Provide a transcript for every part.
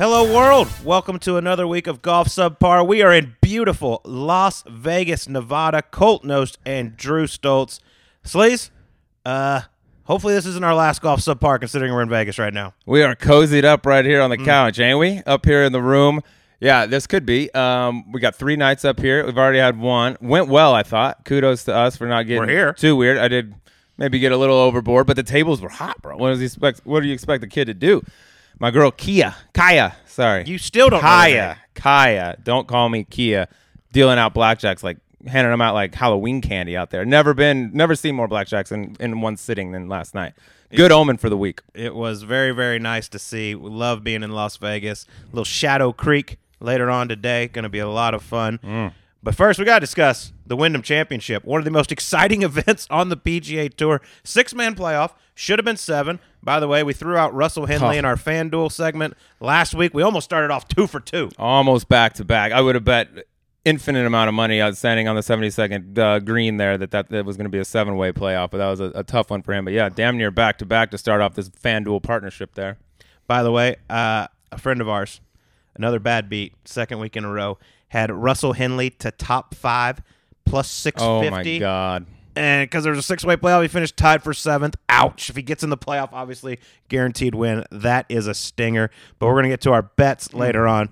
Hello, world. Welcome to another week of Golf Subpar. We are in beautiful Las Vegas, Nevada. Colt Knost and Drew Stoltz. Sleaze, uh, hopefully this isn't our last Golf Subpar considering we're in Vegas right now. We are cozied up right here on the couch, ain't we? Up here in the room. Yeah, this could be. Um, we got three nights up here. We've already had one. Went well, I thought. Kudos to us for not getting We're here. too weird. I did maybe get a little overboard, but the tables were hot, bro. What does he expect? What do you expect the kid to do? My girl Kia, Kaya, sorry, You still don't know. Kaya, Kaya. Don't call me Kia. Dealing out blackjacks like handing them out like Halloween candy out there. Never been, never seen more blackjacks in, in one sitting than last night. Good omen for the week. It was very, very nice to see. We love being in Las Vegas. little Shadow Creek later on today. Going to be a lot of fun. Mm. But first, we got to discuss the Wyndham Championship, one of the most exciting events on the PGA Tour. Six man playoff, should have been seven. By the way, we threw out Russell Henley in our FanDuel segment last week. We almost started off two for two. almost back to back. I would have bet infinite amount of money outstanding on the 72nd uh, green there that, that that was going to be a seven way playoff, but that was a, a tough one for him. But yeah, damn near back to back to start off this FanDuel partnership there. By the way, uh, a friend of ours, another bad beat, second week in a row, had Russell Henley to top five plus six Oh fifty. my god. and because there was a six way playoff, he finished tied for seventh. Ouch. If he gets in the playoff, obviously guaranteed win. That is a stinger. But we're going to get to our bets later on.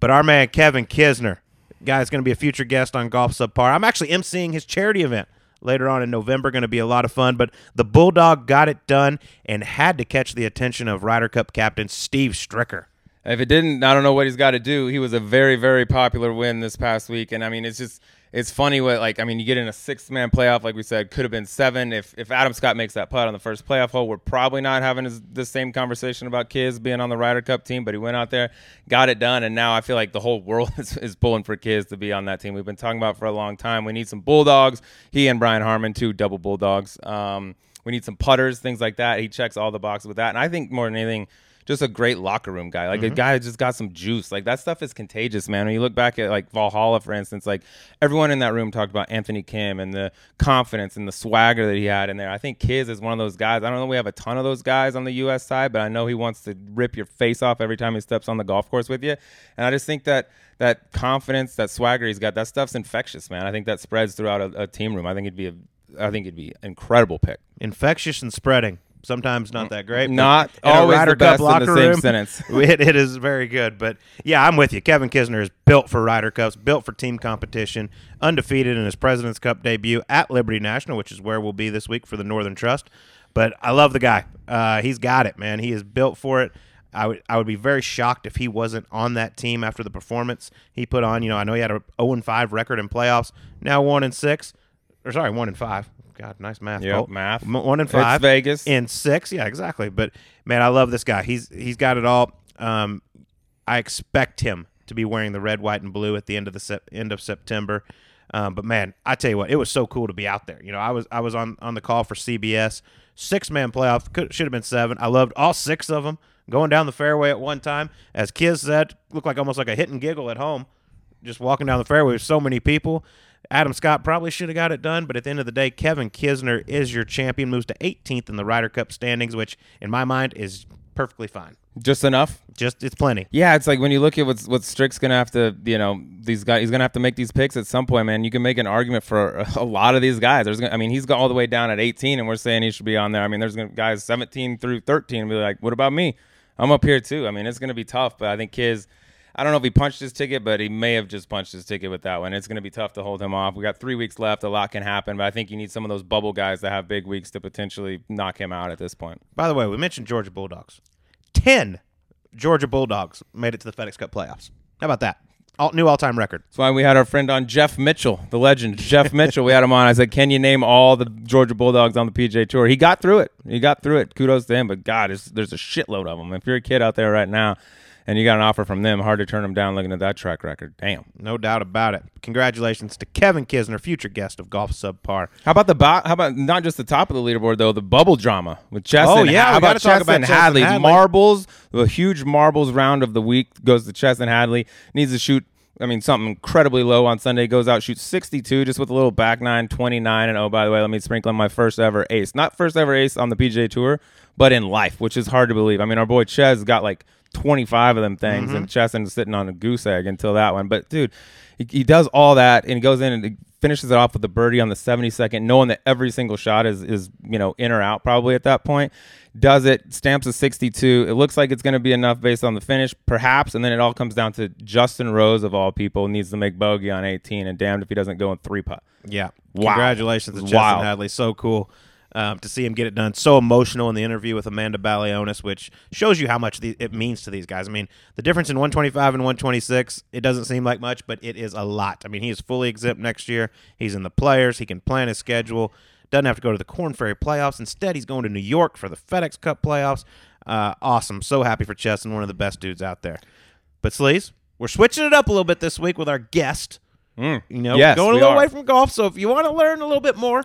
But our man, Kevin Kisner, guy's going to be a future guest on Golf Subpar. I'm actually emceeing his charity event later on in November. Going to be a lot of fun. But the Bulldog got it done and had to catch the attention of Ryder Cup captain Steve Stricker. If it didn't, I don't know what he's got to do. He was a very, very popular win this past week, and I mean, it's just it's funny what like I mean, you get in a six man playoff, like we said, could have been seven. If if Adam Scott makes that putt on the first playoff hole, we're probably not having his, the same conversation about Kiz being on the Ryder Cup team. But he went out there, got it done, and now I feel like the whole world is, is pulling for Kiz to be on that team. We've been talking about for a long time. We need some bulldogs. He and Brian Harman, two double bulldogs. Um, we need some putters, things like that. He checks all the boxes with that, and I think more than anything just a great locker room guy, like a mm-hmm. guy just got some juice. Like that stuff is contagious, man. When you look back at like Valhalla, for instance, like everyone in that room talked about Anthony Kim and the confidence and the swagger that he had in there. I think Kiz is one of those guys. I don't know we have a ton of those guys on the U.S. side, but I know he wants to rip your face off every time he steps on the golf course with you. And I just think that that confidence, that swagger he's got, that stuff's infectious, man. I think that spreads throughout a, a team room. I think it'd be a, I think it'd be incredible pick. Infectious and spreading. Sometimes not that great. Not always the best in the same room, sentence. It, it is very good. But yeah, I'm with you. Kevin Kisner is built for Ryder Cups, built for team competition, undefeated in his President's Cup debut at Liberty National, which is where we'll be this week for the Northern Trust. But I love the guy. Uh, he's got it, man. He is built for it. I would I would be very shocked if he wasn't on that team after the performance he put on. You know, I know he had a 0 5 record in playoffs. Now 1 and 6. Or sorry, 1 in 5. God, nice math. Yep, Colt. math. M- 1 and It's 5 Vegas. in six. Yeah, exactly. But man, I love this guy. He's he's got it all. Um, I expect him to be wearing the red, white, and blue at the end of the sep- end of September. Um, but man, I tell you what, it was so cool to be out there. You know, I was I was on on the call for CBS, six man playoff. Could should have been seven. I loved all six of them going down the fairway at one time. As Kiz said, looked like almost like a hit and giggle at home just walking down the fairway with so many people. Adam Scott probably should have got it done, but at the end of the day, Kevin Kisner is your champion, moves to 18th in the Ryder Cup standings, which in my mind is perfectly fine. Just enough. Just it's plenty. Yeah, it's like when you look at what's what Strick's gonna have to, you know, these guys. He's gonna have to make these picks at some point, man. You can make an argument for a lot of these guys. There's, gonna, I mean, he's got all the way down at 18, and we're saying he should be on there. I mean, there's gonna guys 17 through 13 be like, what about me? I'm up here too. I mean, it's gonna be tough, but I think Kiz. I don't know if he punched his ticket, but he may have just punched his ticket with that one. It's going to be tough to hold him off. We got three weeks left. A lot can happen, but I think you need some of those bubble guys that have big weeks to potentially knock him out at this point. By the way, we mentioned Georgia Bulldogs. 10 Georgia Bulldogs made it to the FedEx Cup playoffs. How about that? All, new all-time record. That's why we had our friend on Jeff Mitchell, the legend Jeff Mitchell. We had him on. I said, "Can you name all the Georgia Bulldogs on the PGA Tour?" He got through it. He got through it. Kudos to him. But God, there's a shitload of them. If you're a kid out there right now and you got an offer from them, hard to turn them down. Looking at that track record, damn. No doubt about it. Congratulations to Kevin Kisner, future guest of Golf Subpar. How about the bo- how about not just the top of the leaderboard though, the bubble drama with Chess Oh, and yeah, how about about and Hadley? Hadley. Marbles, the huge marbles round of the week goes to Chess and Hadley. Needs to shoot I mean, something incredibly low on Sunday. Goes out, shoots 62 just with a little back nine, 29. And oh, by the way, let me sprinkle in my first ever ace. Not first ever ace on the PGA Tour, but in life, which is hard to believe. I mean, our boy Ches got like 25 of them things, mm-hmm. and Chesson sitting on a goose egg until that one. But dude, he, he does all that, and he goes in and he finishes it off with a birdie on the 72nd, knowing that every single shot is is you know in or out probably at that point. Does it, stamps a 62. It looks like it's going to be enough based on the finish, perhaps, and then it all comes down to Justin Rose of all people needs to make bogey on 18, and damned if he doesn't go in three putt. Yeah. Wow. Congratulations to Justin. Hadley. So cool um, to see him get it done. So emotional in the interview with Amanda Balionis, which shows you how much the, it means to these guys. I mean, the difference in 125 and 126, it doesn't seem like much, but it is a lot. I mean, he is fully exempt next year. He's in the players. He can plan his schedule. Doesn't have to go to the Korn Ferry playoffs. Instead, he's going to New York for the FedEx Cup playoffs. Uh, awesome. So happy for Chesson, one of the best dudes out there. But Sleaze, we're switching it up a little bit this week with our guest. You know, Yes, going a little are. away from golf. So if you want to learn a little bit more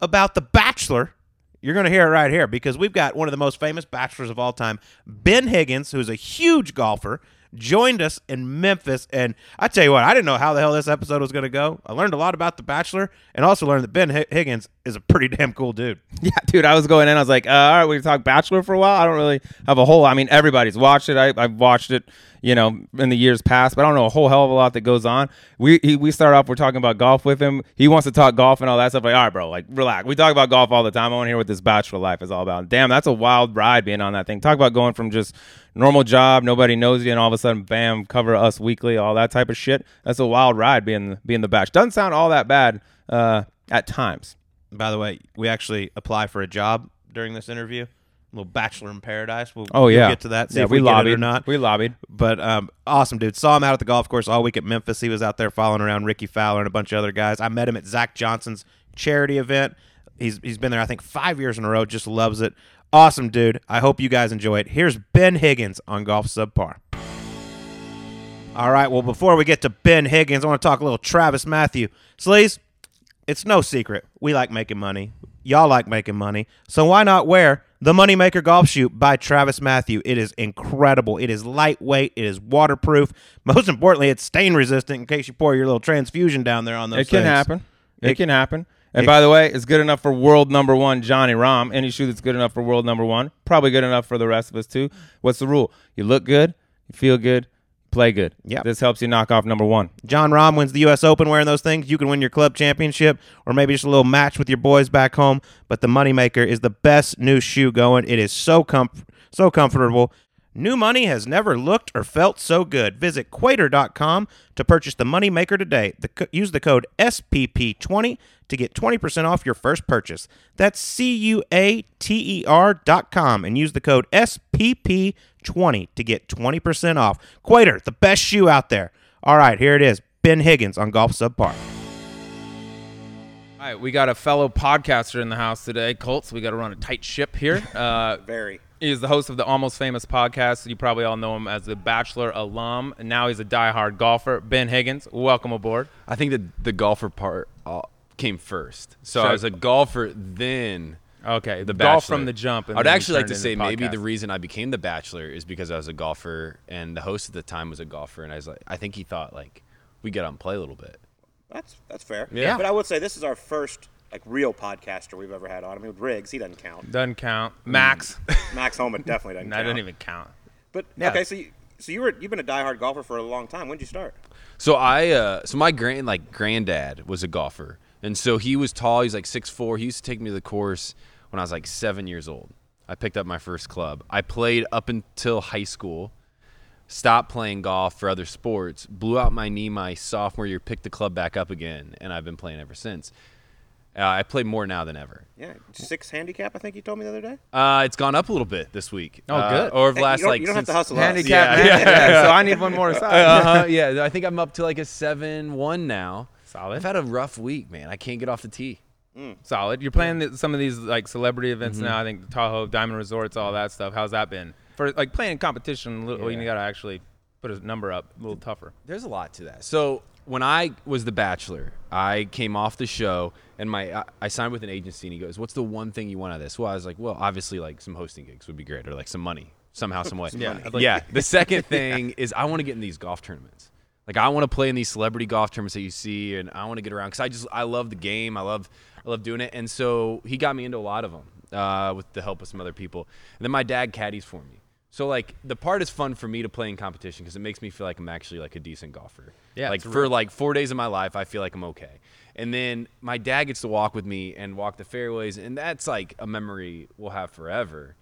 about The Bachelor, you're going to hear it right here because we've got one of the most famous bachelors of all time, Ben Higgins, who's a huge golfer, joined us in Memphis. And I tell you what, I didn't know how the hell this episode was going to go. I learned a lot about The Bachelor and also learned that Ben Hi- Higgins is a pretty damn cool dude. Yeah, dude, I was going in. I was like, uh, all right, we talk Bachelor for a while. I don't really have a whole. I mean, everybody's watched it. I, I've watched it, you know, in the years past, but I don't know a whole hell of a lot that goes on. We he, we start off. We're talking about golf with him. He wants to talk golf and all that stuff. Like, all right, bro, like relax. We talk about golf all the time. I want to hear what this Bachelor life is all about. Damn, that's a wild ride being on that thing. Talk about going from just normal job, nobody knows you, and all of a sudden, bam, cover us weekly, all that type of shit. That's a wild ride being being the Batch. Doesn't sound all that bad uh, at times. By the way, we actually apply for a job during this interview. Little Bachelor in Paradise. We'll, Oh we'll yeah, get to that. See yeah, if we, get lobbied or not. We lobbied. But um, awesome, dude. Saw him out at the golf course all week at Memphis. He was out there following around Rickie Fowler and a bunch of other guys. I met him at Zach Johnson's charity event. He's he's been there, I think, five years in a row. Just loves it. Awesome, dude. I hope you guys enjoy it. Here's Ben Higgins on Golf Subpar. All right. Well, before we get to Ben Higgins, I want to talk a little TravisMathew. Sleaze, it's no secret. We like making money. Y'all like making money. So why not wear the Moneymaker Golf Shoe by TravisMathew? It is incredible. It is lightweight. It is waterproof. Most importantly, it's stain resistant in case you pour your little transfusion down there on those It can things. happen. It, It- can happen. And it- by the way, it's good enough for world number one Johnny Rahm. Any shoe that's good enough for world number one, probably good enough for the rest of us too. What's the rule? You look good, you feel good, play good. Yeah. This helps you knock off number one. Jon Rahm wins the U.S. Open wearing those things. You can win your club championship or maybe just a little match with your boys back home. But the Moneymaker is the best new shoe going. It is so comf- so comfortable. New money has never looked or felt so good. Visit Cuater.com to purchase the Moneymaker today. The co- use the code SPP20 to get 20% off your first purchase. That's C U A T E R.com and use the code SPP20 to get 20% off. Quater, the best shoe out there. All right, here it is. Ben Higgins on Golf Subpar. All right, we got a fellow podcaster in the house today, Colts. We got to run a tight ship here. Uh, Very. He's the host of the Almost Famous podcast. You probably all know him as the Bachelor alum. And now he's a diehard golfer. Ben Higgins, welcome aboard. I think that the golfer part uh, came first. So Sure. I was a golfer, then Okay, the golf Bachelor. from the jump. and I would then you actually like turned to into say maybe podcast. the reason I became the Bachelor is because I was a golfer, and the host at the time was a golfer, and I was like, I think he thought like we get on play a little bit. That's that's fair. Yeah. But I would say this is our first like real podcaster we've ever had on. I mean, with Riggs, he doesn't count. doesn't count. Max, Max Homa definitely doesn't that count. doesn't even count. But Yeah. okay, so you, so you were you've been a diehard golfer for a long time. When did you start? So I, uh, so my grand like granddad was a golfer, and so he was tall. He's like six four. He used to take me to the course when I was like seven years old. I picked up my first club. I played up until high school. Stopped playing golf for other sports. Blew out my knee my sophomore year. Picked the club back up again, and I've been playing ever since. Uh, I play more now than ever. Yeah, six handicap. I think you told me the other day. Uh, it's gone up a little bit this week. Oh, Uh, good. Over the Hey, last you don't, like you don't have to hustle us. Handicap, Yeah, man. yeah. Yeah, so I need one more aside. uh-huh, yeah, I think I'm up to like a seven one now. Solid. I've had a rough week, man. I can't get off the tee. Solid. You're playing the, some of these like celebrity events Mm-hmm. now. I think Tahoe, Diamond Resorts, all that stuff. How's that been for like playing competition? a little- You got to actually put a number up a little tougher. There's a lot to that. So when I was the Bachelor, I came off the show and my I, I signed with an agency, and he goes, "What's the one thing you want out of this?" Well, I was like, "Well, obviously, like some hosting gigs would be great, or like some money somehow, some way." Yeah, like- yeah. The second thing is I want to get in these golf tournaments. Like I want to play in these celebrity golf tournaments that you see, and I want to get around because I just I love the game. I love I love doing it, and so he got me into a lot of them uh, with the help of some other people. And then my dad caddies for me. So like the part is fun for me to play in competition because it makes me feel like I'm actually like a decent golfer. Yeah, Like it's for like four days of my life, I feel like I'm okay. And then my dad gets to walk with me and walk the fairways, and that's like a memory we'll have forever.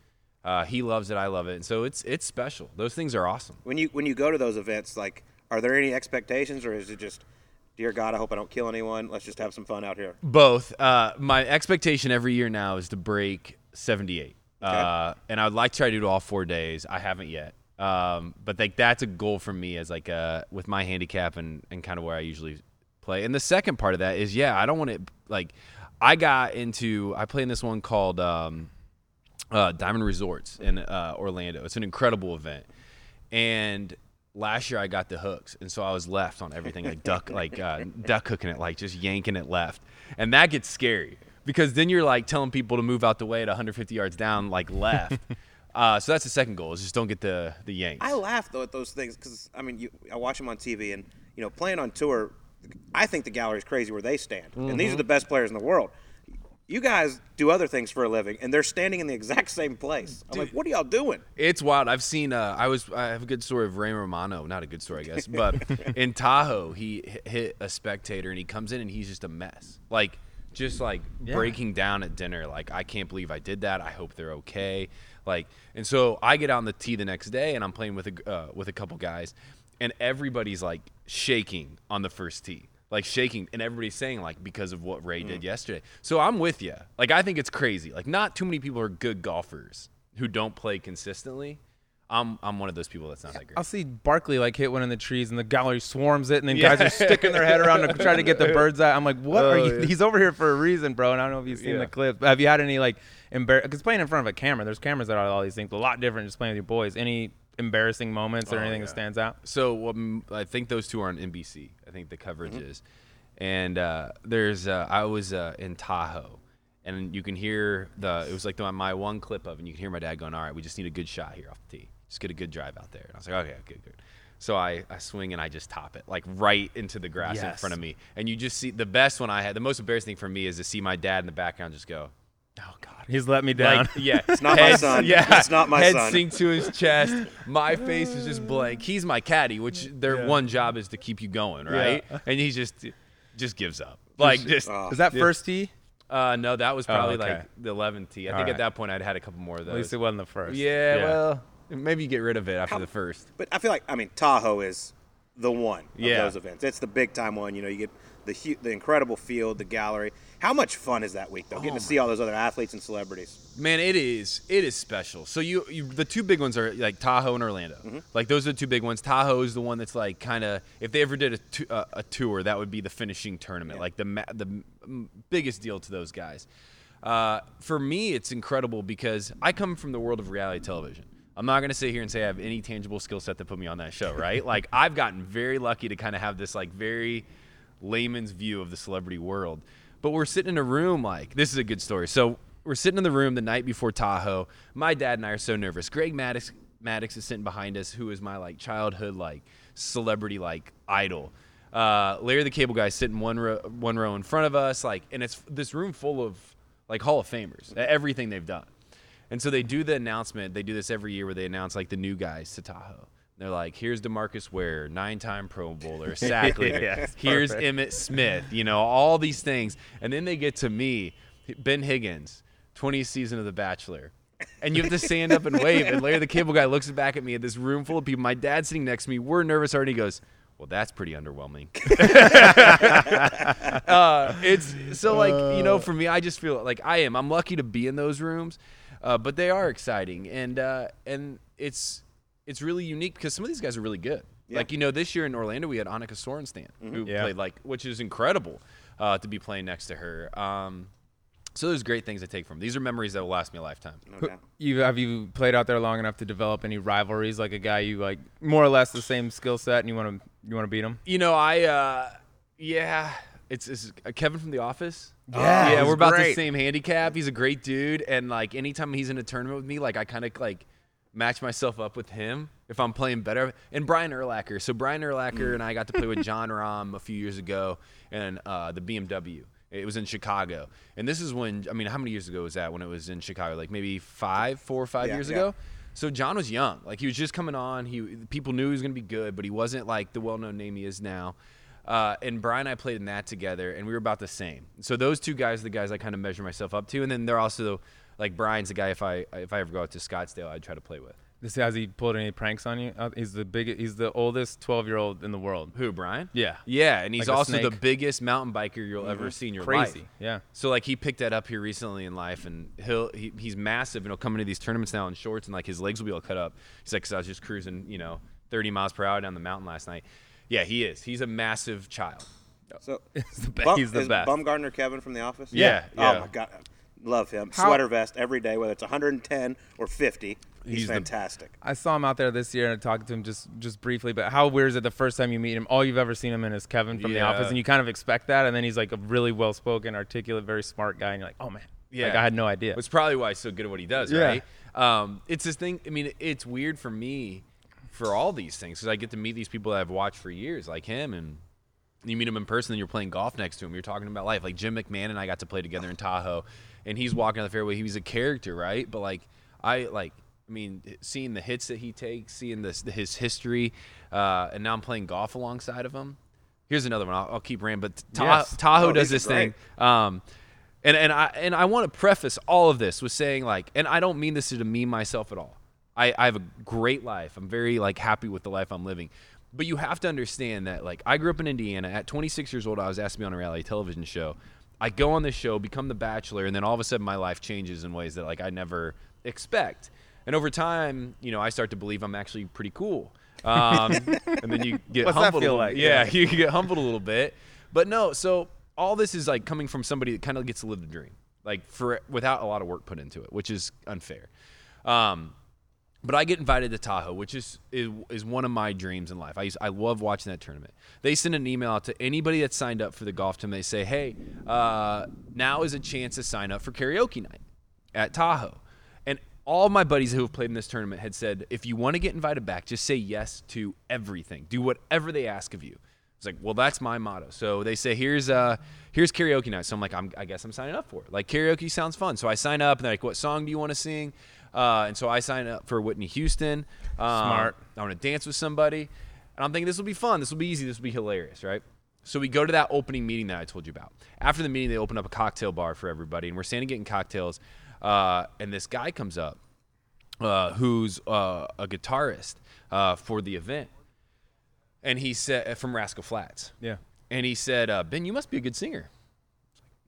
Uh, he loves it, I love it, and so it's it's special. Those things are awesome. When you when you go to those events, like, are there any expectations, or is it just, dear God, I hope I don't kill anyone. Let's just have some fun out here. Both. Uh, my expectation every year now is to break 78. Uh, and I'd like to try to do it all four days. I haven't yet. Um, but like that's a goal for me as like uh with my handicap and, and kind of where I usually play. And the second part of that is yeah, I don't want to like I got into I play in this one called um, uh, Diamond Resorts in uh, Orlando. It's an incredible event. And last year I got the hooks, and so I was left on everything like duck, like uh, duck hooking it, like just yanking it left, and that gets scary because then you're like telling people to move out the way at 150 yards down, like left. uh, so that's the second goal: is just don't get the the yanks. I laugh though at those things because I mean, you, I watch them on TV, and you know, playing on tour, I think the gallery's crazy where they stand, and these are the best players in the world. You guys do other things for a living, and they're standing in the exact same place. I'm like, what are y'all doing? It's wild. I've seen. Uh, I was. I have a good story of Ray Romano. Not a good story, I guess. But in Tahoe, he hit a spectator, and he comes in, and he's just a mess. Like just like breaking down at dinner. Like I can't believe I did that. I hope they're okay. Like and so I get on the tee the next day, and I'm playing with a uh, with a couple guys, and everybody's like shaking on the first tee. Like shaking, and everybody's saying like because of what Ray did yesterday. So I'm with you. Like I think it's crazy. Like not too many people are good golfers who don't play consistently. I'm I'm one of those people that's not that great. I'll see Barkley like hit one in the trees and the gallery swarms it, and then Yeah. guys are sticking their head around to try to get the birds eye. I'm like, what are Oh, you? yeah. He's over here for a reason, bro. And I don't know if you've seen Yeah. the clip. Have you had any like embar? Because playing in front of a camera, there's cameras that are all these things. A lot different just playing with your boys. Any embarrassing moments or Oh, anything that stands out? So um, I think those two are on NBC. I think the coverage Mm-hmm. is, and uh, there's uh, I was uh, in Tahoe, and you can hear the it was like the, my one clip of, it, and you can hear my dad going, "All right, we just need a good shot here off the tee. Just get a good drive out there." And I was like, "Okay, good, good." So I, I swing and I just top it like right into the grass in front of me, and you just see the best one I had. The most embarrassing thing for me is to see my dad in the background just go, "Oh God." He's let me down. Like, yeah, it's not my son. Yeah, It's not my head son. Head sink to his chest. My face is just blank. He's my caddy, which their one job is to keep you going, right? And he just just gives up. Like just Oh. Is that first tee? uh, no, that was probably okay. like the 11th tee. I All think right. at that point I'd had a couple more of those. At least it wasn't the first. Yeah, well, maybe you get rid of it after How- the first. But I feel like I mean Tahoe is the one of Yeah. those events. It's the big time one. You know, you get the the incredible field, the gallery. How much fun is that week though? Getting to see all those other athletes and celebrities. Man, it is. It is special. So you, you the two big ones are like Tahoe and Orlando. Like those are the two big ones. Tahoe is the one that's like kind of if they ever did a, tu- uh, a tour, that would be the finishing tournament, like the ma- the m- biggest deal to those guys. Uh, for me, it's incredible because I come from the world of reality television. I'm not going to sit here and say I have any tangible skill set to put me on that show, right? like I've gotten very lucky to kind of have this like very layman's view of the celebrity world. But we're sitting in a room like this is a good story. So we're sitting in the room the night before Tahoe. My dad and I are so nervous. Greg Maddux Maddux is sitting behind us, who is my like childhood like celebrity like idol. Uh, Larry the Cable Guy sitting one row one row in front of us, like, and it's this room full of like Hall of Famers, everything they've done. And so they do the announcement. They do this every year where they announce like the new guys to Tahoe. They're like, here's DeMarcus Ware, nine-time Pro Bowler, sack leader. Yes, here's perfect. Emmitt Smith. You know all these things, and then they get to me, Ben Higgins, 20th season of The Bachelor. And you have to stand up and wave. And Larry the Cable Guy looks back at me at this room full of people. My dad's sitting next to me. We're nervous already. He goes, Well, that's pretty underwhelming. uh, it's so like you know for me i just feel like i am i'm lucky to be in those rooms uh, but they are exciting and uh, and it's it's really unique because some of these guys are really good like you know this year in orlando we had annika sorenstam who Yeah. played like which is incredible uh, to be playing next to her um, so there's great things to take from these are memories that will last me a lifetime No. You have you played out there long enough to develop any rivalries? Like a guy you like more or less the same skill set, and you want to you want to beat him? you know i uh, yeah it's, it's uh, kevin from the office Yeah, yeah, we're about the same handicap. He's a great dude, and like anytime he's in a tournament with me, like I kind of like match myself up with him if I'm playing better. And Brian Urlacher. So Brian Mm. Urlacher and I got to play with Jon Rahm a few years ago and uh, the BMW. It was in Chicago. And this is when I mean, how many years ago was that when it was in Chicago? Like maybe five, four or five Yeah, years yeah. ago. So John was young. Like he was just coming on. He people knew he was going to be good, but he wasn't like the well-known name he is now. Uh, and Brian and I played in that together, and we were about the same. So those two guys, are the guys I kind of measure myself up to, and then they're also like Brian's the guy. If I if I ever go out to Scottsdale, I'd try to play with. This has he pulled any pranks on you? Uh, he's the biggest. He's the oldest 12 year old in the world. Who Brian? Yeah. yeah, and he's Like also the. Mm-hmm. biggest mountain biker you'll ever see in your Crazy. life. Crazy, yeah. So like he picked that up here recently in life, and he'll he, he's massive, and he'll come into these tournaments now in shorts, and like his legs will be all cut up. He's like, 'cause I was just cruising, you know, 30 miles per hour down the mountain last night. Yeah, he is. He's a massive child. So the be- Bum, he's the is best. Baumgartner Kevin from The Office? Yeah, yeah. Oh my god, love him. How- Sweater vest every day, whether it's 110 or 50. He's, He's the- fantastic. I saw him out there this year and talked to him just just briefly. But how weird is it the first time you meet him? All you've ever seen him in is Kevin from The Yeah. Office, and you kind of expect that, and then he's like a really well spoken, articulate, very smart guy, and you're like, oh man, like I had no idea. It's probably why he's so good at what he does, Yeah. right? Um, it's this thing. I mean, it's weird for me for all these things because I get to meet these people that I've watched for years, like him, and you meet him in person, and you're playing golf next to him. You're talking about life. Like Jim McMahon and I got to play together in Tahoe, and he's walking on the fairway. He was a character, right? But like, I like. I mean, seeing the hits that he takes, seeing this his history, uh, and now I'm playing golf alongside of him. Here's another one. I'll, I'll keep rambling. But Ta- Yes. Tahoe Oh, does this thing. Um, and and I and I want to preface all of this with saying like, and I don't mean this to demean myself at all. I, I have a great life. I'm very like happy with the life I'm living. But you have to understand that like I grew up in Indiana. At 26 years old, I was asked to be on a reality television show. I go on this show, become the Bachelor, and then all of a sudden my life changes in ways that like I never expect. And over time, you know, I start to believe I'm actually pretty cool. Um, and then you get What's that humbled. a feel like? Yeah, Yeah. you get humbled a little bit. But no, so all this is like coming from somebody that kind of gets to live the dream, like for without a lot of work put into it, which is unfair. Um, but I get invited to Tahoe, which is, is is one of my dreams in life. I I love watching that tournament. They send an email out to anybody that signed up for the golf tournament. They say, "Hey, uh, now is a chance to sign up for karaoke night at Tahoe." And all my buddies who have played in this tournament had said, "If you want to get invited back, just say yes to everything. Do whatever they ask of you." It's like, well, that's my motto. So they say, here's uh, here's karaoke night. So I'm like, I'm, I guess I'm signing up for it. Like karaoke sounds fun. So I sign up, and they're like, what song do you want to sing? Uh, and so I sign up for Whitney Houston. Um, Smart. I want to dance with somebody, and I'm thinking this will be fun. This will be easy. This will be hilarious, right? So we go to that opening meeting that I told you about. After the meeting, they open up a cocktail bar for everybody, and we're standing getting cocktails. Uh, and this guy comes up, uh, who's uh, a guitarist uh, for the event, and he said from Rascal Flatts. yeah. And he said, uh, "Ben, you must be a good singer."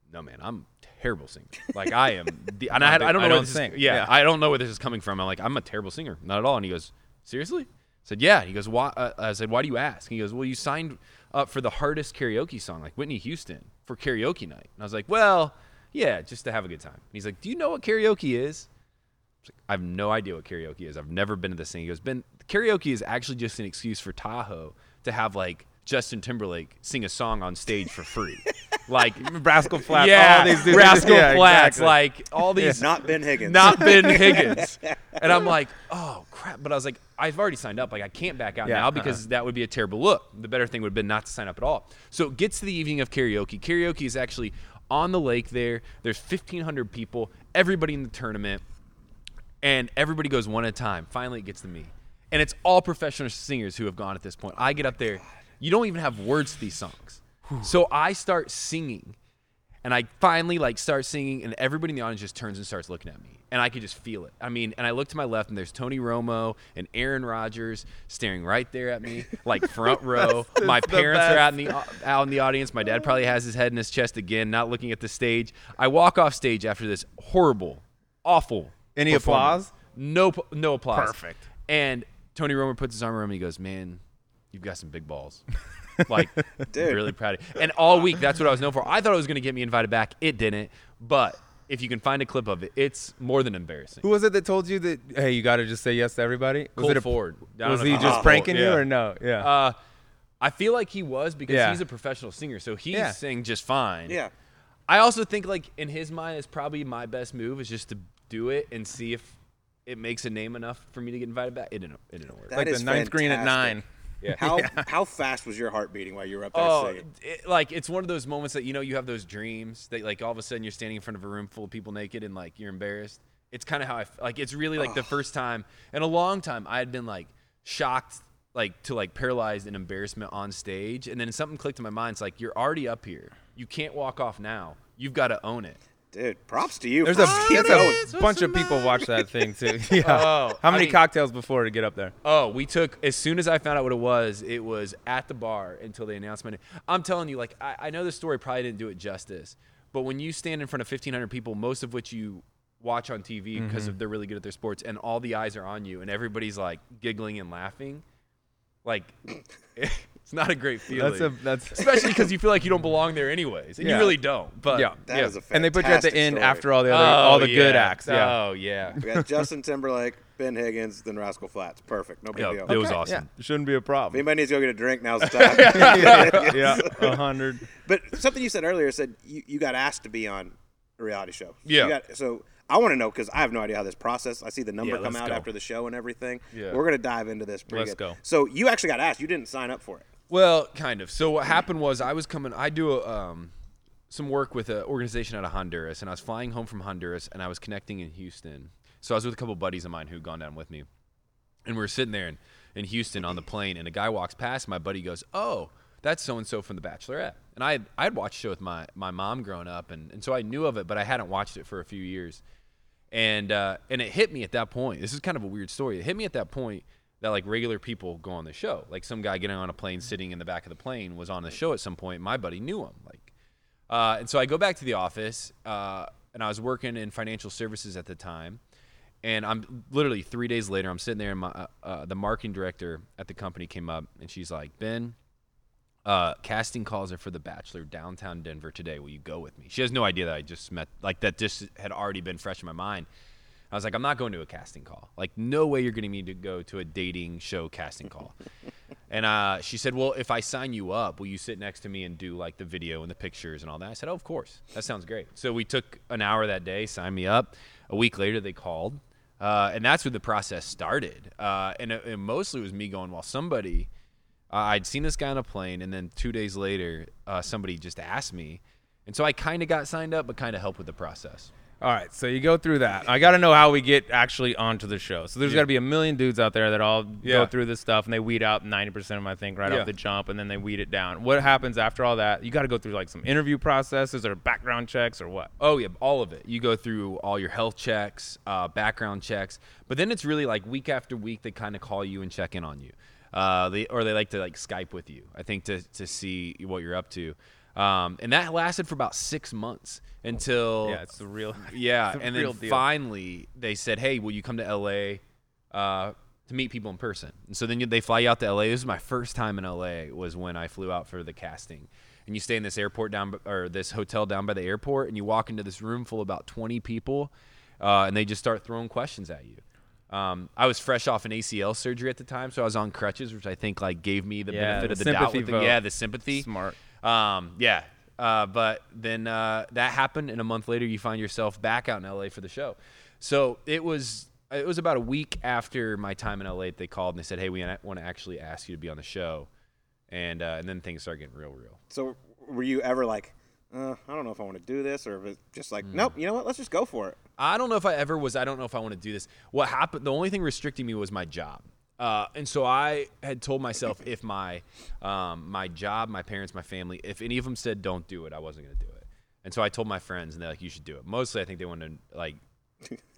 Like, no, man, I'm terrible singer. Like I am. The, and I, had, I don't know I where don't this sing. Is, yeah, Yeah. I don't know where this is coming from. I'm like, I'm a terrible singer, not at all. And he goes, seriously? I said, yeah. He goes, why? Uh, I said, why do you ask? He goes, well, you signed up for the hardest karaoke song, like Whitney Houston, for karaoke night. And I was like, well, yeah, just to have a good time. And he's like, do you know what karaoke is? I like, I have no idea what karaoke is. I've never been to this thing. He goes, Ben, karaoke is actually just an excuse for Tahoe to have like Justin Timberlake sing a song on stage for free. like Rascal Flatts. yeah, all these dudes- Rascal yeah, Flatts, exactly. like all these Not Ben Higgins. not Ben Higgins. And I'm like, oh crap. But I was like, I've already signed up. Like I can't back out Yeah, now uh-huh. because that would be a terrible look. The better thing would have been not to sign up at all. So it gets to the evening of karaoke. Karaoke is actually on the lake there. There's 1,500 people, everybody in the tournament, and everybody goes one at a time. Finally, it gets to me. And it's all professional singers who have gone at this point. I get up there. You don't even have words to these songs. So I start singing and I finally like start singing, and everybody in the audience just turns and starts looking at me, and I could just feel it. I mean, and I look to my left, and there's Tony Romo and Aaron Rodgers staring right there at me, like front row. my parents are out in the out in the audience. My dad probably has his head in his chest again, not looking at the stage. I walk off stage after this horrible, awful. Any applause? No, no applause. Perfect. And Tony Romo puts his arm around me. He goes, "Man, you've got some big balls." like, Dude. really proud of you. And all week, that's what I was known for. I thought it was going to get me invited back. It didn't. But if you can find a clip of it, it's more than embarrassing. Who was it that told you that? Hey, you got to just say yes to everybody. Was Colt it a, Ford. I don't Was he if you know just Colt. pranking you or no? Yeah. Uh, I feel like he was because Yeah. he's a professional singer, so he's Yeah. singing just fine. Yeah. I also think like in his mind, it's probably my best move is just to do it and see if it makes a name enough for me to get invited back. It didn't. It didn't work. That like the is ninth green at nine. Yeah. How how fast was your heart beating while you were up there Oh, singing? it, like it's one of those moments that you know you have those dreams that like all of a sudden you're standing in front of a room full of people naked and like you're embarrassed. It's kind of how I f- like. It's really like the first time in a long time I had been like shocked, like to like paralyzed in embarrassment on stage, and then something clicked in my mind. It's like you're already up here. You can't walk off now. You've got to own it. Dude, props to you. There's a, keep there's going. a bunch of people watch that thing too. Yeah. Oh, How I many mean- cocktails before to get up there? Oh, we took as soon as I found out what it was, it was at the bar until the announcement. I'm telling you, like I, I know this story probably didn't do it justice, but when you stand in front of 1,500 people, most of which you watch on TV because Mm-hmm. they're really good at their sports, and all the eyes are on you, and everybody's like giggling and laughing, like it's not a great feeling. That's a that's Especially because you feel like you don't belong there anyways, and Yeah. you really don't. But yeah. That is a and they put you at the end story. after all the other oh, all the good acts. Yeah. Oh yeah. We got Justin Timberlake, Ben Higgins, then Rascal Flatts. Perfect. No big Yeah, deal. it was Okay, awesome. Yeah. Shouldn't be a If problem. anybody needs to go get a drink, now's the time. yeah, a hundred. But something you said earlier said you, you got asked to be on a reality show. Yeah. You got, so I want to know because I have no idea how this process. I see the number Yeah, come out go. after the show and everything. Yeah. We're gonna dive into this. Pretty Let's good. go. So you actually got asked. You didn't sign up for it. Well, kind of. So what happened was I was coming. I do a, um, some work with an organization out of Honduras, and I was flying home from Honduras, and I was connecting in Houston. So I was with a couple buddies of mine who'd gone down with me, and we were sitting there in, in Houston on the plane, and a guy walks past. My buddy goes, "Oh, that's so and so from The Bachelorette." And I I had watched the show with my my mom growing up, and, and so I knew of it, but I hadn't watched it for a few years. And uh, and it hit me at that point. This is kind of a weird story. It hit me at that point that like regular people go on the show. Like some guy getting on a plane, sitting in the back of the plane, was on the show at some point. My buddy knew him. Like, uh, and so I go back to the office, uh, and I was working in financial services at the time. And I'm literally three days later. I'm sitting there, and my uh, uh, the marketing director at the company came up, and she's like, "Ben, uh, casting calls are for The Bachelor downtown Denver today. Will you go with me?" She has no idea that I just met, like that. Just had already been fresh in my mind. I was like, I'm not going to a casting call. Like, no way you're getting me to go to a dating show casting call. and uh, she said, Well, if I sign you up, will you sit next to me and do like the video and the pictures and all that? I said, Oh, of course. That sounds great. So we took an hour that day, signed me up. A week later, they called. Uh, and that's where the process started. Uh, and, it, and mostly it was me going, Well, somebody, uh, I'd seen this guy on a plane. And then two days later, uh, somebody just asked me. And so I kind of got signed up, but kind of helped with the process. All right, so you go through that. I got to know how we get actually onto the show. So there's got to be a million dudes out there that all Yeah. go through this stuff and they weed out 90% of them, I think, right Yeah. off the jump, and then they weed it down. What happens after all that? You got to go through like some interview processes or background checks or what? Oh yeah, all of it. You go through all your health checks, uh, background checks, but then it's really like week after week they kind of call you and check in on you, uh, they or they like to like Skype with you. I think to to see what you're up to, um, and that lasted for about six months until Yeah, it's the real. yeah, the and real then deal. finally they said, "Hey, will you come to LA uh, to meet people in person?" And so then they fly you out to LA. This is my first time in LA. Was when I flew out for the casting. And you stay in this airport down or this hotel down by the airport, and you walk into this room full of about 20 people, uh, and they just start throwing questions at you. Um, I was fresh off an ACL surgery at the time, so I was on crutches, which I think like gave me the Yeah, benefit the of the doubt. With the, yeah, the sympathy. Smart. Um, yeah. Uh, but then uh, that happened, and a month later, you find yourself back out in LA for the show. So it was it was about a week after my time in LA that they called and they said, "Hey, we want to actually ask you to be on the show," and uh, and then things started getting real, real. So were you ever like, uh, I don't know if I want to do this, or if it's just like, nope, you know what? Let's just go for it. I don't know if I ever was. I don't know if I want to do this. What happened? The only thing restricting me was my job. Uh, and so I had told myself if my um, my job, my parents, my family, if any of them said don't do it, I wasn't going to do it. And so I told my friends, and they're like, "You should do it." Mostly, I think they wanted to like,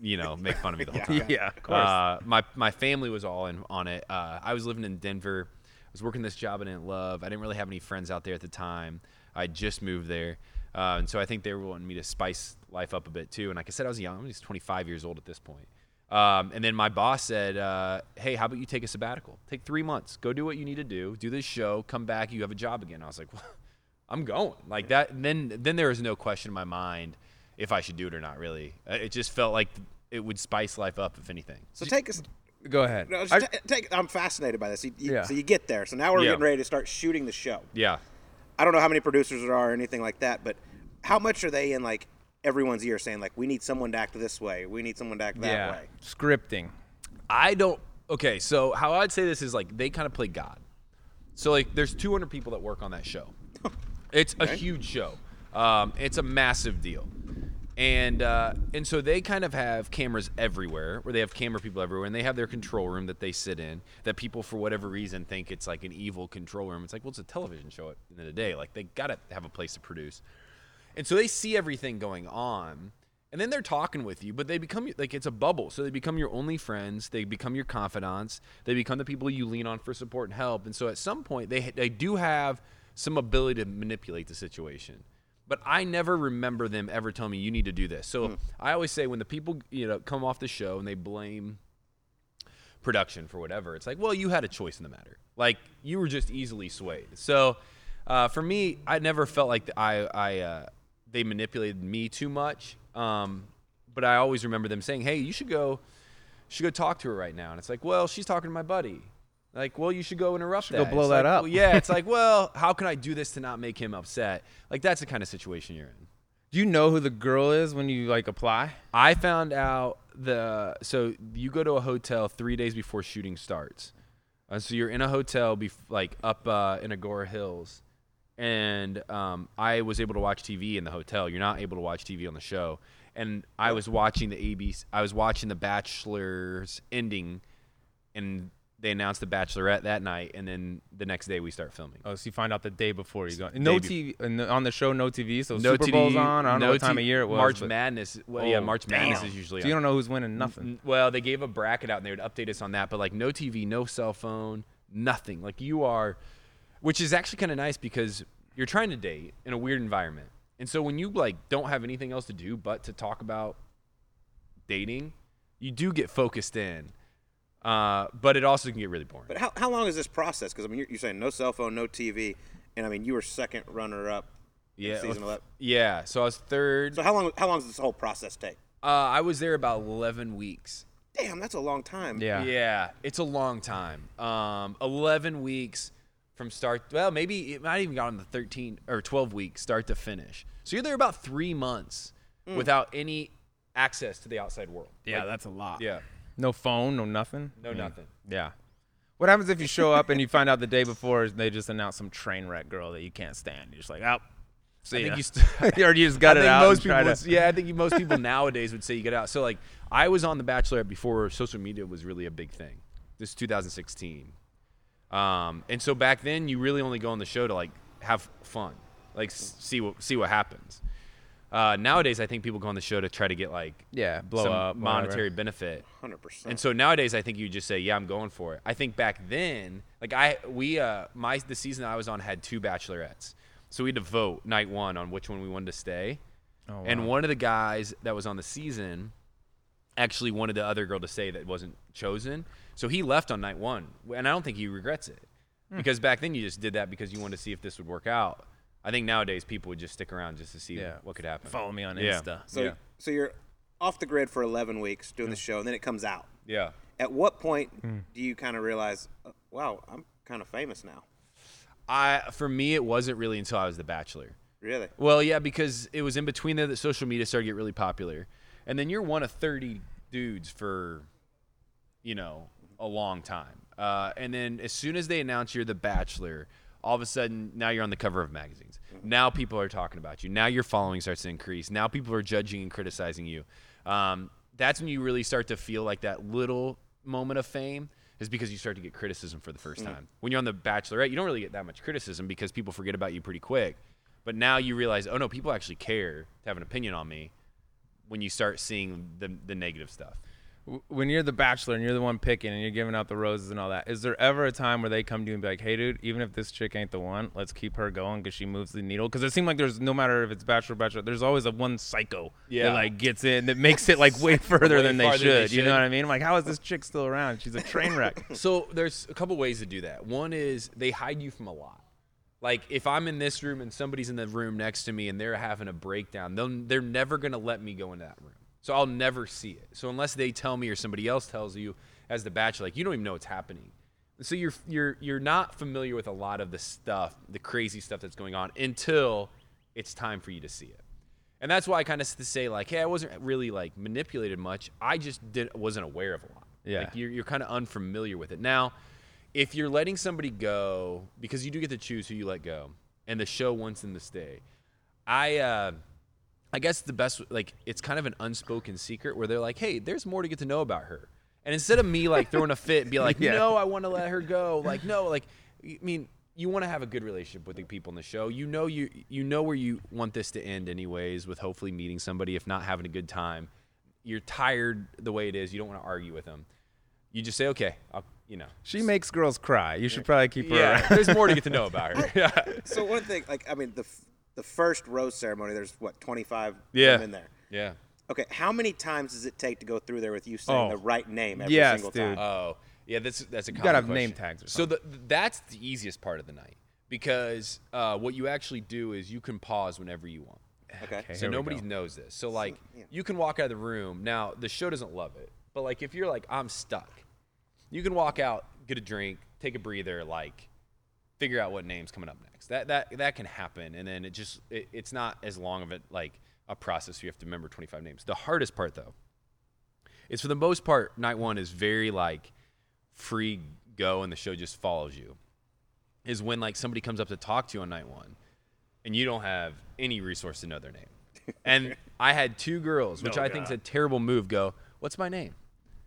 you know, make fun of me the whole time. Yeah, of course. Uh, my my family was all in on it. Uh, I was living in Denver. I was working this job I didn't love. I didn't really have any friends out there at the time. I just moved there, uh, and so I think they were wanting me to spice life up a bit too. And like I said, I was young. I was 25 years old at this point. Um, and then my boss said, uh, "Hey, how about you take a sabbatical? Take three months. Go do what you need to do. Do this show. Come back. You have a job again." I was like, well, "I'm going." Like that. And then then there was no question in my mind if I should do it or not. Really, Uh, it just felt like it would spice life up, if anything. So take us. Go ahead. No, I, take, I'm fascinated by this. You, you- Yeah. So you get there. So now we're Yeah. getting ready to start shooting the show. Yeah. I don't know how many producers there are or anything like that, but how much are they in like everyone's ear saying like, we need someone to act this way, we need someone to act that yeah, way. scripting. I don't. Okay, so how I'd say this is like they kind of play God. So like, there's 200 people that work on that show. It's a huge show. Um, it's a massive deal, and uh, and so they kind of have cameras everywhere, where they have camera people everywhere, and they have their control room that they sit in. That people, for whatever reason, think it's like an evil control room. It's like, well, it's a television show at the end of the day. Like they gotta have a place to produce. And so they see everything going on. And then they're talking with you, but they become like it's a bubble. So they become your only friends. They become your confidants. They become the people you lean on for support and help. And so at some point, they they do have some ability to manipulate the situation. But I never remember them ever telling me you need to do this. So I always say when the people you know come off the show and they blame production for whatever. It's like, well, you had a choice in the matter. Like you were just easily swayed. So uh, for me, I never felt like I, I uh, they manipulated me too much. Um, but I always remember them saying, "Hey, you should go, should go talk to her right now." And it's like, well, she's talking to my buddy. Like, well, you should go interrupt Should go blow It's that like, up. well, yeah, it's like, well, how can I do this to not make him upset? Like that's the kind of situation you're in. Do you know who the girl is when you like apply? I found out the so you go to a hotel three days before shooting starts. Uh, so you're in a hotel, bef- like up uh, in Agoura Hills, and um, I was able to watch TV in the hotel. You're not able to watch TV on the show, and I was watching the ABC. I was watching The Bachelor's ending, and they announced The Bachelorette that night, and then the next day we start filming. Oh, so you find out the day before you go. No TV on the show, no TV. So no Super TV, Bowl's on. I don't know what time T- of year it was. March but- Madness. Well, yeah, Oh, March Madness is usually. So you don't know who's winning nothing. N- Well, they gave a bracket out and they would update us on that, but like no TV, no cell phone, nothing. Like you are, which is actually kind of nice because you're trying to date in a weird environment. And so when you like don't have anything else to do but to talk about dating, you do get focused in. Uh, but it also can get really boring. But how, how long is this process? Because I mean, you're, you're saying no cell phone, no TV, and I mean, you were second runner up. in yeah, season 11. yeah. So I was third. So how long how long does this whole process take? Uh, I was there about 11 weeks. Damn, that's a long time. Yeah. Yeah, it's a long time. Um, 11 weeks from start. Well, maybe it might even got on the 13 or 12 weeks start to finish. So you're there about three months mm. without any access to the outside world. Yeah, Like, that's a lot. yeah, No phone, no nothing. no mm. nothing. Yeah. What happens if you show up and you find out the day before they just announce some train wreck girl that you can't stand? You're just like, oh, see I think ya." you st- or you just got I it think out. most people, to- would- yeah, I think most people nowadays would say you get out. So like, I was on The Bachelorette before social media was really a big thing. This is 2016, um, and so back then you really only go on the show to like have fun, like s- see what see what happens. Uh, nowadays, I think people go on the show to try to get like Yeah, blow some up, whatever. monetary benefit. hundred percent. And so nowadays, I think you just say, "Yeah, I'm going for it." I think back then, like I, we, uh, my the season I was on had two bachelorettes, so we had to vote night one on which one we wanted to stay. Oh, And one of the guys that was on the season actually wanted the other girl to stay that wasn't chosen, so he left on night one, and I don't think he regrets it Hmm. because back then you just did that because you wanted to see if this would work out. I think nowadays people would just stick around just to see Yeah. what could happen. Follow me on Yeah. Insta. so yeah. so you're off the grid for 11 weeks doing the show, and then it comes out. Yeah. At what point Hmm. do you kind of realize, uh, wow, I'm kind of famous now? I for me it wasn't really until I was the Bachelor. Really? Well, yeah, because it was in between there that social media started to get really popular, and then you're one of thirty dudes for, you know, a long time. Uh, and then as soon as they announce you're the Bachelor, all of a sudden now you're on the cover of magazines. Now people are talking about you. Now your following starts to increase. Now people are judging and criticizing you. Um, that's when you really start to feel like that little moment of fame is because you start to get criticism for the first time. When you're on the Bachelorette, you don't really get that much criticism because people forget about you pretty quick. But now you realize, oh no, people actually care to have an opinion on me when you start seeing the the negative stuff. When you're the bachelor and you're the one picking and you're giving out the roses and all that, is there ever a time where they come to you and be like, "Hey, dude, even if this chick ain't the one, let's keep her going because she moves the needle"? Because it seemed like there's no matter if it's bachelor, or bachelor, there's always a one psycho Yeah. that like gets in that makes it like way further Way than they should, they You know what I mean? I'm like, how is this chick still around? She's a train wreck. So there's a couple ways to do that. One is they hide you from a lot. Like if I'm in this room and somebody's in the room next to me and they're having a breakdown, they're never gonna let me go into that room. So I'll never see it. So unless they tell me or somebody else tells you as the bachelor, like you don't even know what's happening. So you're you're you're not familiar with a lot of the stuff, the crazy stuff that's going on until it's time for you to see it. And that's why I kind of say like, hey, I wasn't really like manipulated much. I just did wasn't aware of a lot. Yeah. Like you're you're kind of unfamiliar with it. Now, if you're letting somebody go because you do get to choose who you let go, and the show wants them to stay, I uh, I guess the best like it's kind of an unspoken secret where they're like, hey, there's more to get to know about her. And instead of me like throwing a fit and be like, Yeah. no, I want to let her go, like no, like I mean, you want to have a good relationship with the people in the show. You know you you know where you want this to end anyways, with hopefully meeting somebody, if not having a good time. You're tired the way it is. You don't want to argue with them. You just say, okay, I'll, you know. She makes girls cry. You should probably keep her Yeah, around. there's more to get to know about her. Yeah. So one thing, like I mean, the f- the first rose ceremony, there's what 25 Yeah. women there. Yeah. Okay, how many times does it take to go through there with you saying Oh. the right name every Yes, single dude. time? Oh, yeah. That's that's a. gotta common have name question. tags or So the, that's the easiest part of the night because uh, what you actually do is you can pause whenever you want. okay. Okay. So nobody go. knows this. So like yeah. you can walk out of the room. Now the show doesn't love it, but like if you're like I'm stuck, you can walk out, get a drink, take a breather, like figure out what name's coming up next. That that that can happen, and then it just it, it's not as long of it like a process. You have to remember 25 names. The hardest part though is for the most part, night one is very like free go, and the show just follows you. Is when like somebody comes up to talk to you on night one, and you don't have any resource to know their name. And I had two girls, which No, I think is a terrible move. Go, what's my name?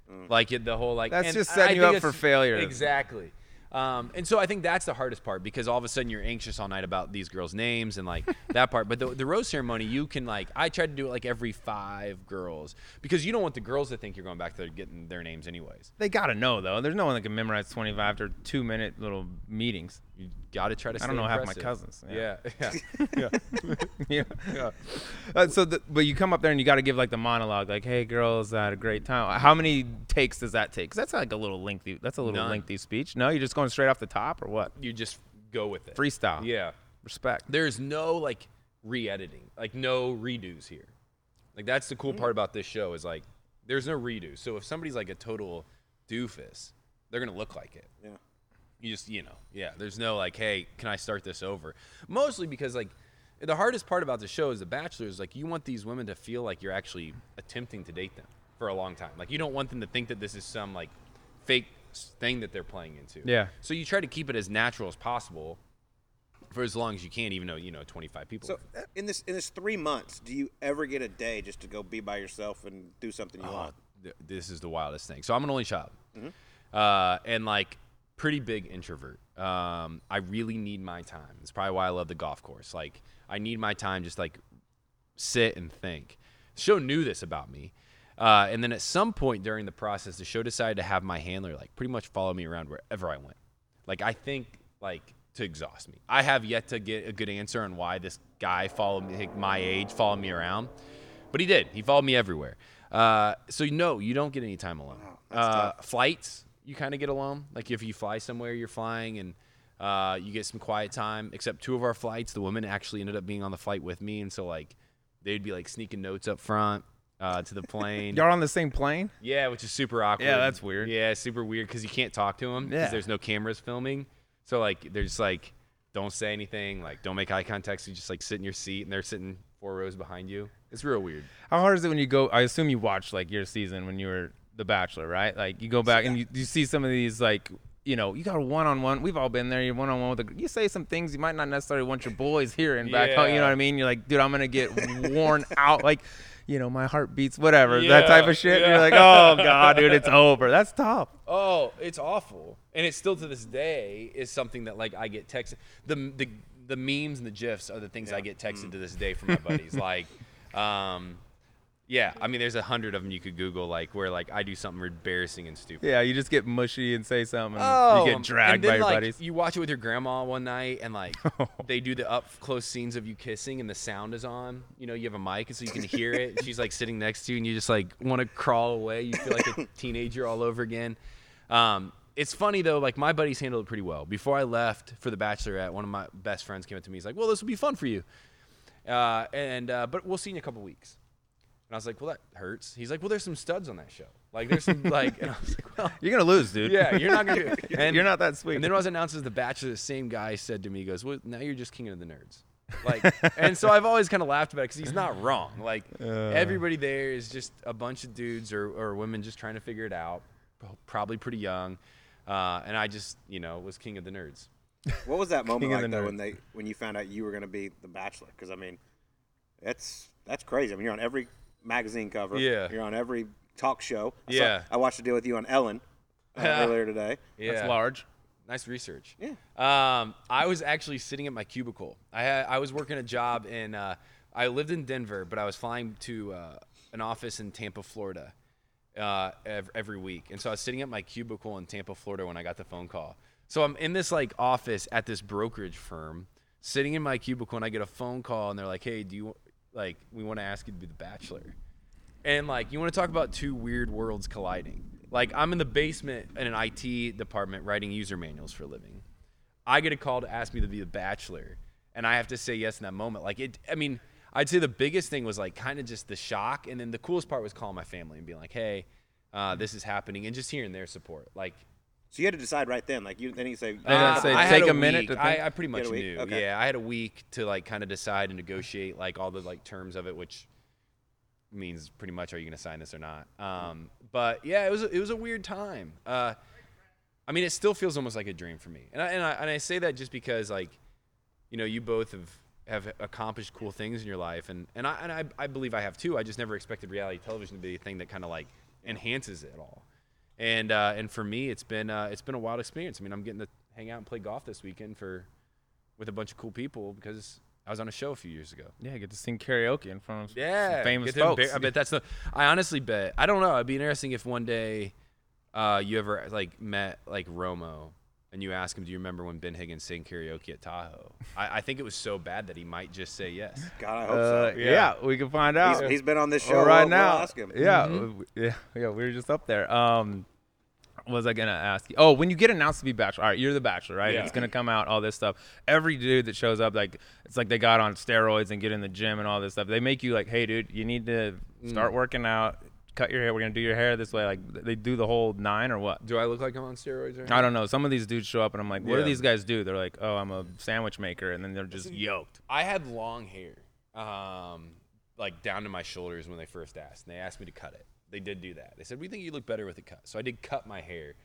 Mm. Like it, the whole like That's just setting you up for failure. Exactly. Um, and so I think that's the hardest part because all of a sudden you're anxious all night about these girls' names and like that part. But the, the rose ceremony, you can like I tried to do it like every five girls because you don't want the girls to think you're going back there getting their names anyways. They gotta know though. There's no one that can memorize 25 after two minute little meetings. You got to try to. I don't stay know half my cousins. Yeah, Yeah. yeah. yeah. Uh, so, the, but you come up there and you got to give like the monologue, like, "Hey, girls, I had a great time." How many takes does that take? Because that's like a little lengthy. That's a little None. lengthy speech. No, you're just going straight off the top, or what? you just go with it. Freestyle. Yeah. Respect. There's no like re-editing, like no redos here. Like that's the cool part about this show is like there's no redo. So if somebody's like a total doofus, they're gonna look like it. Yeah. You just you know yeah. There's no like hey can I start this over? Mostly because like the hardest part about the show is the Bachelor is like you want these women to feel like you're actually attempting to date them for a long time. Like you don't want them to think that this is some like fake thing that they're playing into. Yeah. So you try to keep it as natural as possible for as long as you can, even though you know 25 people. So uh, in this in this three months, do you ever get a day just to go be by yourself and do something you Oh, want? th- this is the wildest thing. So I'm an only child, uh, and like pretty big introvert. Um, I really need my time. That's probably why I love the golf course. Like I need my time, just like sit and think. The show knew this about me. Uh, and then at some point during the process, the show decided to have my handler like pretty much follow me around wherever I went. Like I think like to exhaust me. I have yet to get a good answer on why this guy followed me, like, my age, followed me around, but he did. He followed me everywhere. Uh, so no, you don't get any time alone. that's uh, flights, you kind of get alone. Like if you fly somewhere, you're flying and. Uh, you get some quiet time. Except two of our flights, the women actually ended up being on the flight with me, and so like they'd be like sneaking notes up front uh, to the plane. Y'all on the same plane? Yeah, which is super awkward. Yeah, that's weird. Yeah, super weird because you can't talk to them because Yeah. there's no cameras filming. So like, they're just like, don't say anything, like don't make eye contact. So you just like sit in your seat, and they're sitting four rows behind you. It's real weird. How hard is it when you go? I assume you watched like your season when you were The Bachelor, right? Like you go back and you, you see some of these like you know you got a one on one. We've all been there. You're one on one with a. You say some things you might not necessarily want your boys hearing back home. You know what I mean? You're like, dude, I'm gonna get worn out. Like, you know, my heart beats, whatever that type of shit. And yeah. you're like, oh god, dude, it's over. That's tough. Oh, it's awful, and it's still to this day is something that like I get texted. The the the memes and the gifs are the things I get texted to this day from my buddies. like, um, yeah, I mean, there's a hundred of them you could Google, like where like I do something embarrassing and stupid. Yeah, you just get mushy and say something. And Oh, you get dragged and then, by your like, buddies. You watch it with your grandma one night, and like they do the up close scenes of you kissing, and the sound is on. You know, you have a mic, and so you can hear it. she's like sitting next to you, and you just like want to crawl away. You feel like a teenager all over again. Um, it's funny though, like my buddies handled it pretty well. Before I left for the Bachelorette, one of my best friends came up to me. He's like, "Well, this will be fun for you," uh, and uh, but we'll see in a couple weeks. And I was like, "Well, that hurts." He's like, "Well, there's some studs on that show. Like, there's some like," and I was like, "Well." You're gonna lose, dude. Yeah, you're not gonna. And you're not that sweet. And then when I was announced as the Bachelor, the same guy said to me, he goes, "Well, now you're just king of the nerds." Like, and so I've always kind of laughed about it because he's not wrong. Like, everybody there is just a bunch of dudes or, or women just trying to figure it out, probably pretty young. Uh, and I just, you know, was king of the nerds. What was that moment like though nerds. when they when you found out you were going to be the Bachelor? Because I mean, that's that's crazy. I mean, you're on every magazine cover. Yeah. You're on every talk show. I saw- Yeah. I watched a deal with you on Ellen uh, earlier today. Yeah. That's large. Nice research. Yeah. Um, I was actually sitting at my cubicle. I had, I was working a job in. Uh, I lived in Denver, but I was flying to uh, an office in Tampa, Florida, uh, ev- every week. And so I was sitting at my cubicle in Tampa, Florida, when I got the phone call. So I'm in this like office at this brokerage firm, sitting in my cubicle, and I get a phone call, and they're like, "Hey, do you like we want to ask you to be the Bachelor?" And like, you want to talk about two weird worlds colliding? Like, I'm in the basement in an IT department writing user manuals for a living. I get a call to ask me to be the bachelor, and I have to say yes in that moment. Like, it, I mean, I'd say the biggest thing was like kind of just the shock. And then the coolest part was calling my family and being like, hey, uh, this is happening, and just hearing their support. Like, So you had to decide right then. Like you, then you say, They didn't uh, say I had take a minute week. to think? I, I pretty much knew. Okay. Yeah, I had a week to like kind of decide and negotiate like all the like terms of it, which means pretty much are you going to sign this or not. Um, but yeah, it was a, it was a weird time. Uh, I mean, it still feels almost like a dream for me, and I, and I and I say that just because like, you know, you both have have accomplished cool things in your life, and and I and I, I believe I have too. I just never expected reality television to be a thing that kind of like enhances it all. And uh, and for me, it's been uh, it's been a wild experience. I mean, I'm getting to hang out and play golf this weekend for with a bunch of cool people because I was on a show a few years ago. Yeah, I get to sing karaoke in front of Yeah, famous folks. embar- I bet that's the. I honestly bet. I don't know. It'd be interesting if one day, uh, you ever like met like Romo, and you ask him, "Do you remember when Ben Higgins sang karaoke at Tahoe?" I, I think it was so bad that he might just say yes. God, I hope Uh, so. yeah. we can find out. He's, he's been on this show Well, right We'll- we'll now. ask him. Yeah, Mm-hmm. yeah, yeah. We were just up there. Um, what was I gonna ask you? Oh, when you get announced to be bachelor, all right, you're the bachelor, right? Yeah. It's gonna come out all this stuff. Every dude that shows up, like it's like they got on steroids and get in the gym and all this stuff. They make you like, hey, dude, you need to Mm. start working out. Cut your hair. We're gonna do your hair this way. Like they do the whole nine or what? Do I look like I'm on steroids? Or I don't know. Some of these dudes show up and I'm like, what do these guys do? They're like, oh, I'm a sandwich maker, and then they're just yoked. I had long hair, um, like down to my shoulders when they first asked. And they asked me to cut it. They did do that. They said, "We think you look better with it cut." So I did cut my hair.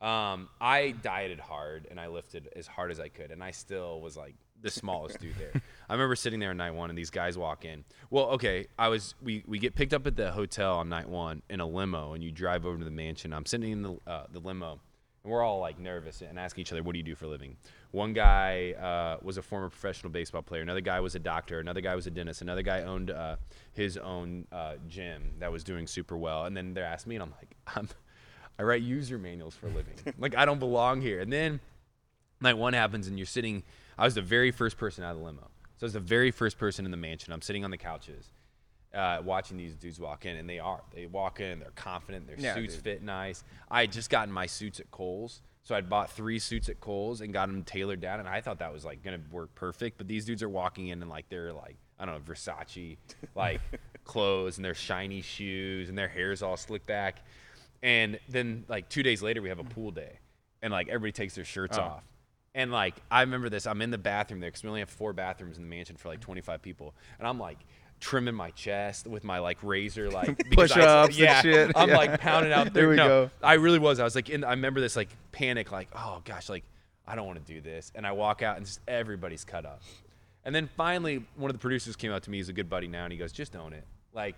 Um, I dieted hard and I lifted as hard as I could, and I still was like the smallest dude there. I remember sitting there on night one, and these guys walk in. Well, okay, I was we we get picked up at the hotel on night one in a limo, and you drive over to the mansion. I'm sitting in the uh, the limo. And we're all like nervous and asking each other, "What do you do for a living?" One guy uh, was a former professional baseball player. Another guy was a doctor. Another guy was a dentist. Another guy owned uh, his own uh, gym that was doing super well. And then they asked me, and I'm like, I'm, "I write user manuals for a living. like I don't belong here." And then night one happens, and you're sitting. I was the very first person out of the limo. So I was the very first person in the mansion. I'm sitting on the couches, uh, watching these dudes walk in, and they are. They walk in, they're confident, their Yeah, suits dude. fit nice. I had just gotten my suits at Kohl's, so I'd bought three suits at Kohl's and got them tailored down, and I thought that was like gonna work perfect. But these dudes are walking in and like they're like I don't know Versace like clothes and their shiny shoes and their hair's all slicked back, and then like two days later we have a pool day, and like everybody takes their shirts Oh. off. And like I remember this, I'm in the bathroom there because we only have four bathrooms in the mansion for like 25 people, and I'm like trimming my chest with my like razor, like I- Push-ups and yeah, shit. I'm Yeah. like pounding out there. There we no, go. I really was. I was like, in, I remember this like panic, like oh gosh, like I don't want to do this, and I walk out and just everybody's cut up. And then finally, one of the producers came out to me. He's a good buddy now, and he goes, "Just own it. Like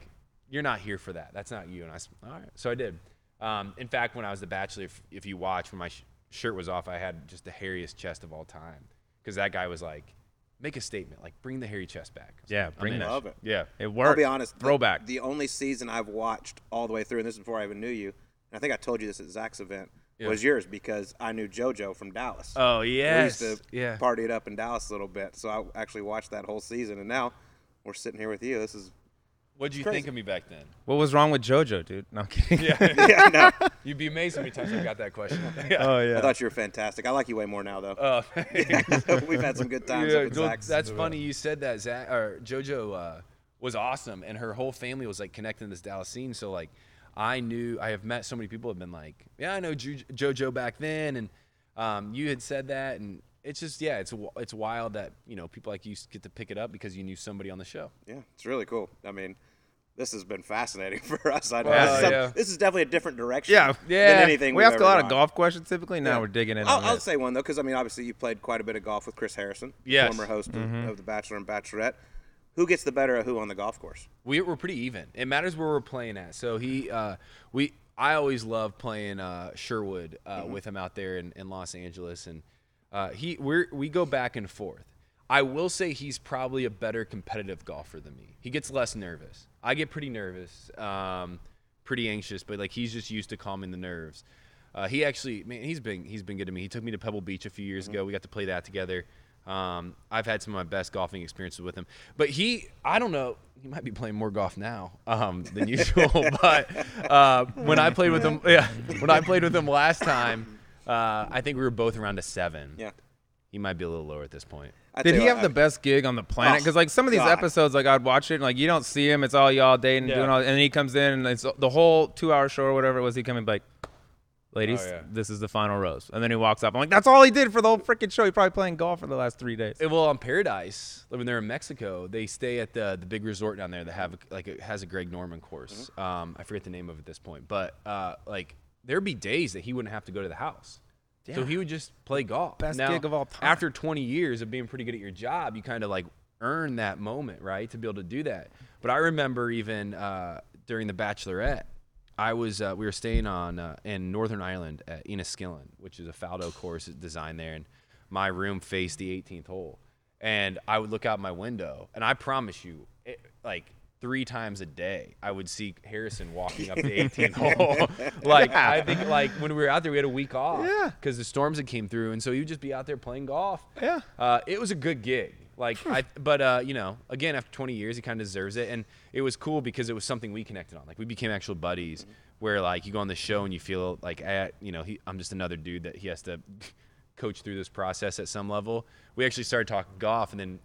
you're not here for that. That's not you." And I said, "All right." So I did. Um, in fact, when I was the Bachelor, if, if you watch, when my sh- shirt was off, I had just the hairiest chest of all time because that guy was like, "Make a statement, like bring the hairy chest back." Yeah, like, I'm bring in. that. Love it. Yeah. It worked. I'll be honest. Throwback. The, only season I've watched all the way through, and this is before I even knew you, and I think I told you this at Zach's event, Yeah. was yours because I knew JoJo from Dallas. Oh yeah. we used to yeah. party it up in Dallas a little bit, so I actually watched that whole season, and now we're sitting here with you. This is What'd you think of me back then? What was wrong with JoJo, dude? No I'm kidding. Yeah. yeah, no. You'd be amazed how many times I got that question. Oh yeah. I thought you were fantastic. I like you way more now, though. Uh, We've had some good times yeah, up at well, Zach's. that's funny you said that. Zach or JoJo uh, was awesome, and her whole family was like connected in this Dallas scene. So like, I knew I have met so many people have been like, yeah, I know Ju- JoJo back then, and um, you had said that, and it's just yeah, it's w- it's wild that you know people like you get to pick it up because you knew somebody on the show. Yeah, it's really cool. I mean, this has been fascinating for us. I know Well, this, is yeah. this is definitely a different direction. Yeah, than yeah. anything we ask a lot of golf questions typically. Now Yeah. we're digging in. I'll, I'll say one though, because I mean, obviously you played quite a bit of golf with Chris Harrison, Yes. former host of, Mm-hmm. of The Bachelor and Bachelorette. Who gets the better of who on the golf course? We, we're pretty even. It matters where we're playing at. So he, uh, we, I always love playing uh, Sherwood uh, with him out there in, in Los Angeles, and uh, he, we we go back and forth. I will say he's probably a better competitive golfer than me. He gets less nervous. I get pretty nervous, um, pretty anxious, but like he's just used to calming the nerves. Uh, he actually, man, he's been he's been good to me. He took me to Pebble Beach a few years ago. We got to play that together. Um, I've had some of my best golfing experiences with him. But he, I don't know, he might be playing more golf now um, than usual. but uh, when I played with him, yeah, when I played with him last time, uh, I think we were both around a seven. Yeah. He might be a little lower at this point. I Did he have what, the best gig on the planet? Oh, Because like some of these God. episodes, like I'd watch it, and like you don't see him. It's all y'all dating, Yeah. doing all, and then he comes in, and it's the whole two-hour show or whatever it was. He coming like, ladies, Oh, yeah. this is the final rose, and then he walks up. I'm like, that's all he did for the whole freaking show. He probably playing golf for the last three days. Well, on Paradise, when they're in Mexico, they stay at the the big resort down there that have like it has a Greg Norman course. Mm-hmm. Um, I forget the name of it at this point, but uh, like there'd be days that he wouldn't have to go to the house. So he would just play golf. Best Now, gig of all time. After 20 years of being pretty good at your job, you kind of like earn that moment, right, to be able to do that. But I remember even uh, during the Bachelorette, I was uh, we were staying on uh, in Northern Ireland at Enniskillen, which is a Faldo course designed there, and my room faced the 18th hole, and I would look out my window, and I promise you, it, like three times a day, I would see Harrison walking up the 18th hole. like I think like when we were out there, we had a week off, Yeah. because the storms had came through, and so you'd just be out there playing golf. Yeah. Uh, it was a good gig. Like I, but uh, you know, again, after 20 years, he kind of deserves it, and it was cool because it was something we connected on. Like we became actual buddies, where like you go on the show and you feel like, eh, you know, he, I'm just another dude that he has to coach through this process at some level. We actually started talking golf, and then,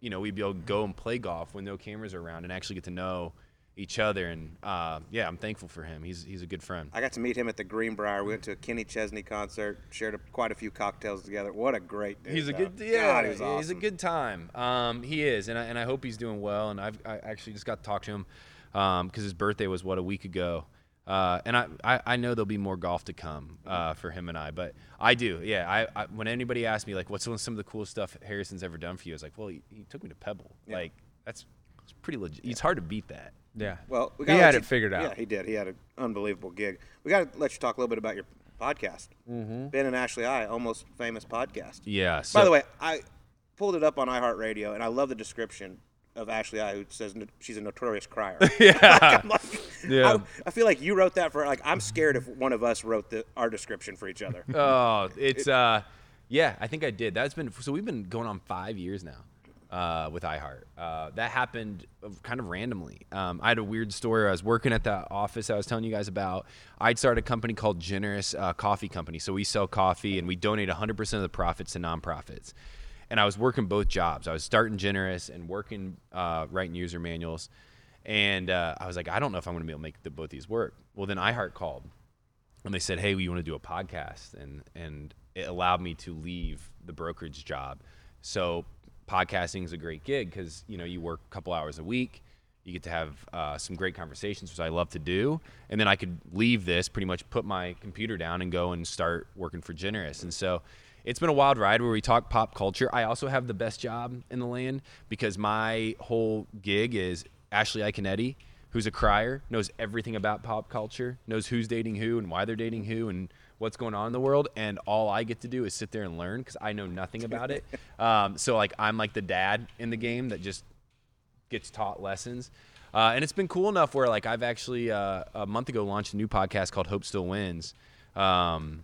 you know, we'd be able to go and play golf when no cameras are around and actually get to know each other. And uh, yeah, I'm thankful for him. He's he's a good friend. I got to meet him at the Greenbrier. We went to a Kenny Chesney concert, shared a, quite a few cocktails together. What a great dude! He's a though. good, yeah. God, he was He's a good time. Um, he is, and I, and I hope he's doing well. And I've I actually just got to talk to him because his birthday was what a week ago. Uh, and I, I, I know there'll be more golf to come uh, for him and I, but I do, yeah. I, I when anybody asks me like, what's some some of the coolest stuff Harrison's ever done for you? I was like, well, he, he took me to Pebble. Like that's it's pretty legit. It's hard to beat that. Yeah. Well, we he gotta had let it you- figured out. Yeah, he did. He had an unbelievable gig. We got to let you talk a little bit about your podcast, mm-hmm. Ben and Ashley I, almost famous podcast. Yeah. By the way, I pulled it up on iHeartRadio, and I love the description of Ashley I, who says no- she's a notorious crier. yeah. I'm like, Yeah. I, I feel like you wrote that for like I'm scared if one of us wrote the, our description for each other. Oh, it's uh, yeah. I think I did. That's been so we've been going on five years now. Uh, with iHeart, uh, that happened kind of randomly. Um, I had a weird story. I was working at the office I was telling you guys about. I'd started a company called Generous uh, Coffee Company. So we sell coffee and we donate 100% of the profits to nonprofits. And I was working both jobs. I was starting Generous and working uh, writing user manuals. And uh, I was like, I don't know if I'm going to be able to make the, both these work. Well, then iHeart called and they said, "Hey, we want to do a podcast," and and it allowed me to leave the brokerage job. So podcasting is a great gig because you know you work a couple hours a week, you get to have uh, some great conversations, which I love to do, and then I could leave this, pretty much put my computer down and go and start working for Generous, and so. It's been a wild ride where we talk pop culture. I also have the best job in the land because my whole gig is Ashley Iaconetti, who's a crier, knows everything about pop culture, knows who's dating who and why they're dating who and what's going on in the world. And all I get to do is sit there and learn because I know nothing about it. Um, so like I'm like the dad in the game that just gets taught lessons. Uh, and it's been cool enough where like I've actually uh, a month ago launched a new podcast called Hope Still Wins. Um,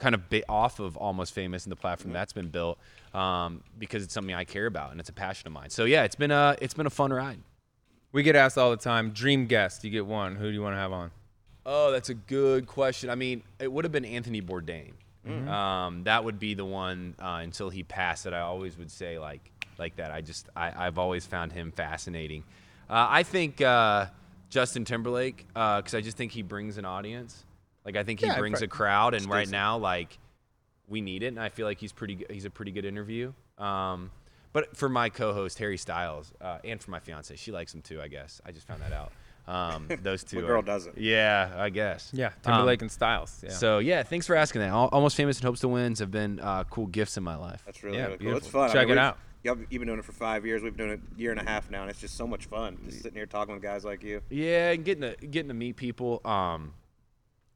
kind of ba- off of Almost Famous and the platform that's been built um, because it's something I care about and it's a passion of mine. So yeah, it's been a it's been a fun ride. We get asked all the time, dream guest. You get one. Who do you want to have on? Oh, that's a good question. I mean, it would have been Anthony Bourdain. Um, that would be the one uh, until he passed that I always would say like like that. I just I, I've always found him fascinating. Uh, I think uh, Justin Timberlake because I just think he brings an audience. Like I think he Yeah, brings a crowd, and right now like we need it, and I feel like he's pretty. He's a pretty good interview. Um, but for my co-host Harry Styles, uh, and for my fiance, she likes him too. I guess I just found that out. Um, those two. What girl are- doesn't? Yeah, I guess. Yeah, Um, Timberlake and Styles. Yeah. So yeah, thanks for asking that. Al- Almost famous and Hope Still Wins have been uh, cool gifts in my life. That's really, Yeah, really cool. It's beautiful. fun. I Check mean, it out. Y'all, you've been doing it for five years. We've been doing it a year and a half now, and it's just so much fun. Just sitting here talking with guys like you. Yeah, and getting to getting to meet people. Um,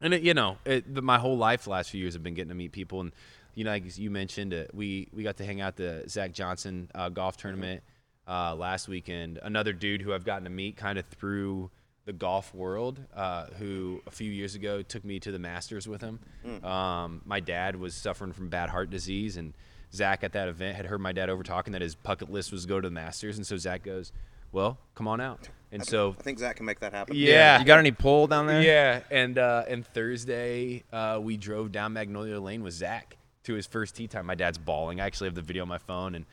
and it, you know, it, the, my whole life, the last few years, have been getting to meet people. And you know, like you mentioned, uh, we we got to hang out the Zach Johnson uh, golf tournament uh, last weekend. Another dude who I've gotten to meet kind of through the golf world, uh, who a few years ago took me to the Masters with him. Um, my dad was suffering from bad heart disease, and Zach at that event had heard my dad over talking that his bucket list was go to the Masters, and so Zach goes, "Well, come on out." And so I think Zach can make that happen. Yeah. You got any pull down there? yeah, and uh, and Thursday uh, we drove down Magnolia Lane with Zach to his first tee time. My dad's bawling. I actually have the video on my phone, and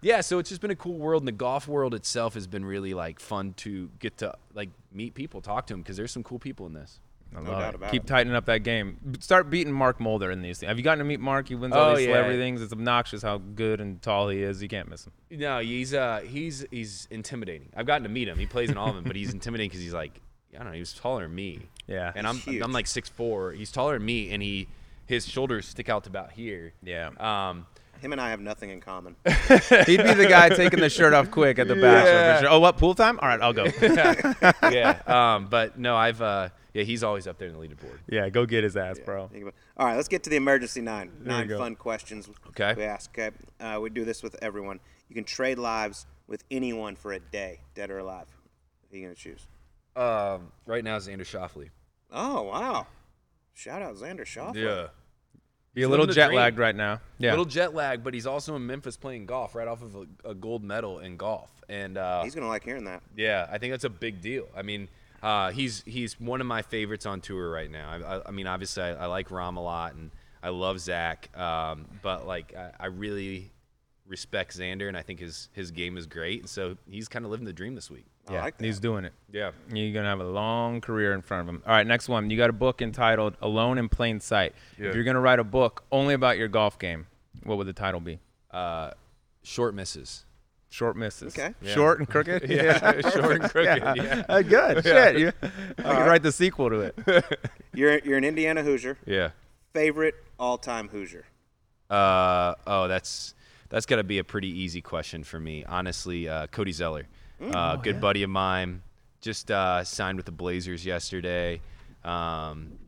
yeah, so it's just been a cool world. And the golf world itself has been really like fun to get to like meet people, talk to them because there's some cool people in this. I No love doubt it. about Keep it. tightening up that game. Start beating Mark Mulder in these things. Have you gotten to meet Mark? He wins all Oh, these yeah. celebrity things. It's obnoxious how good and tall he is. You can't miss him. No, he's uh he's he's intimidating. I've gotten to meet him. He plays in all of them, but he's intimidating because he's like I don't know. He was taller than me. Yeah. and I'm huge. I'm like six four. He's taller than me, and he his shoulders stick out to about here. Yeah. Um, Him and I have nothing in common. He'd be the guy taking the shirt off quick at the bachelor. Yeah. For sure. Oh, what pool time? All right, I'll go. yeah. Um, but no, I've uh, yeah, he's always up there in the leaderboard. yeah, go get his ass, bro. All right, let's get to the emergency nine. we Nine fun questions. Okay. We ask. Okay. Uh, we do this with everyone. You can trade lives with anyone for a day, dead or alive. Who are you gonna choose? Um, right now, Xander Schauffele. Oh wow! Shout out Xander Shaw. Yeah. He's a little jet dream. lagged right now. Yeah. Little jet lag, but he's also in Memphis playing golf, right off of a, a gold medal in golf, and uh, He's gonna like hearing that. Yeah, I think that's a big deal. I mean, uh, he's he's one of my favorites on tour right now. I, I, I mean, obviously, I, I like Rahm a lot, and I love Zach, um, but like, I, I really respect Xander, and I think his his game is great, and so he's kind of living the dream this week. I yeah, like that. he's doing it. Yeah. You're gonna have a long career in front of him. All right, next one. You got a book entitled "Alone in Plain Sight." Yeah. If you're gonna write a book only about your golf game, what would the title be? Uh, short misses. Short misses. Okay. Yeah. Short and crooked. Yeah, short and crooked. Yeah. Uh, good. Shit. You, I could write the sequel to it. You're you're an Indiana Hoosier. Yeah. Favorite all-time Hoosier. Uh, oh, that's that's got to be a pretty easy question for me, honestly. Uh, Cody Zeller, uh, good buddy of mine, just uh, signed with the Blazers yesterday. Um,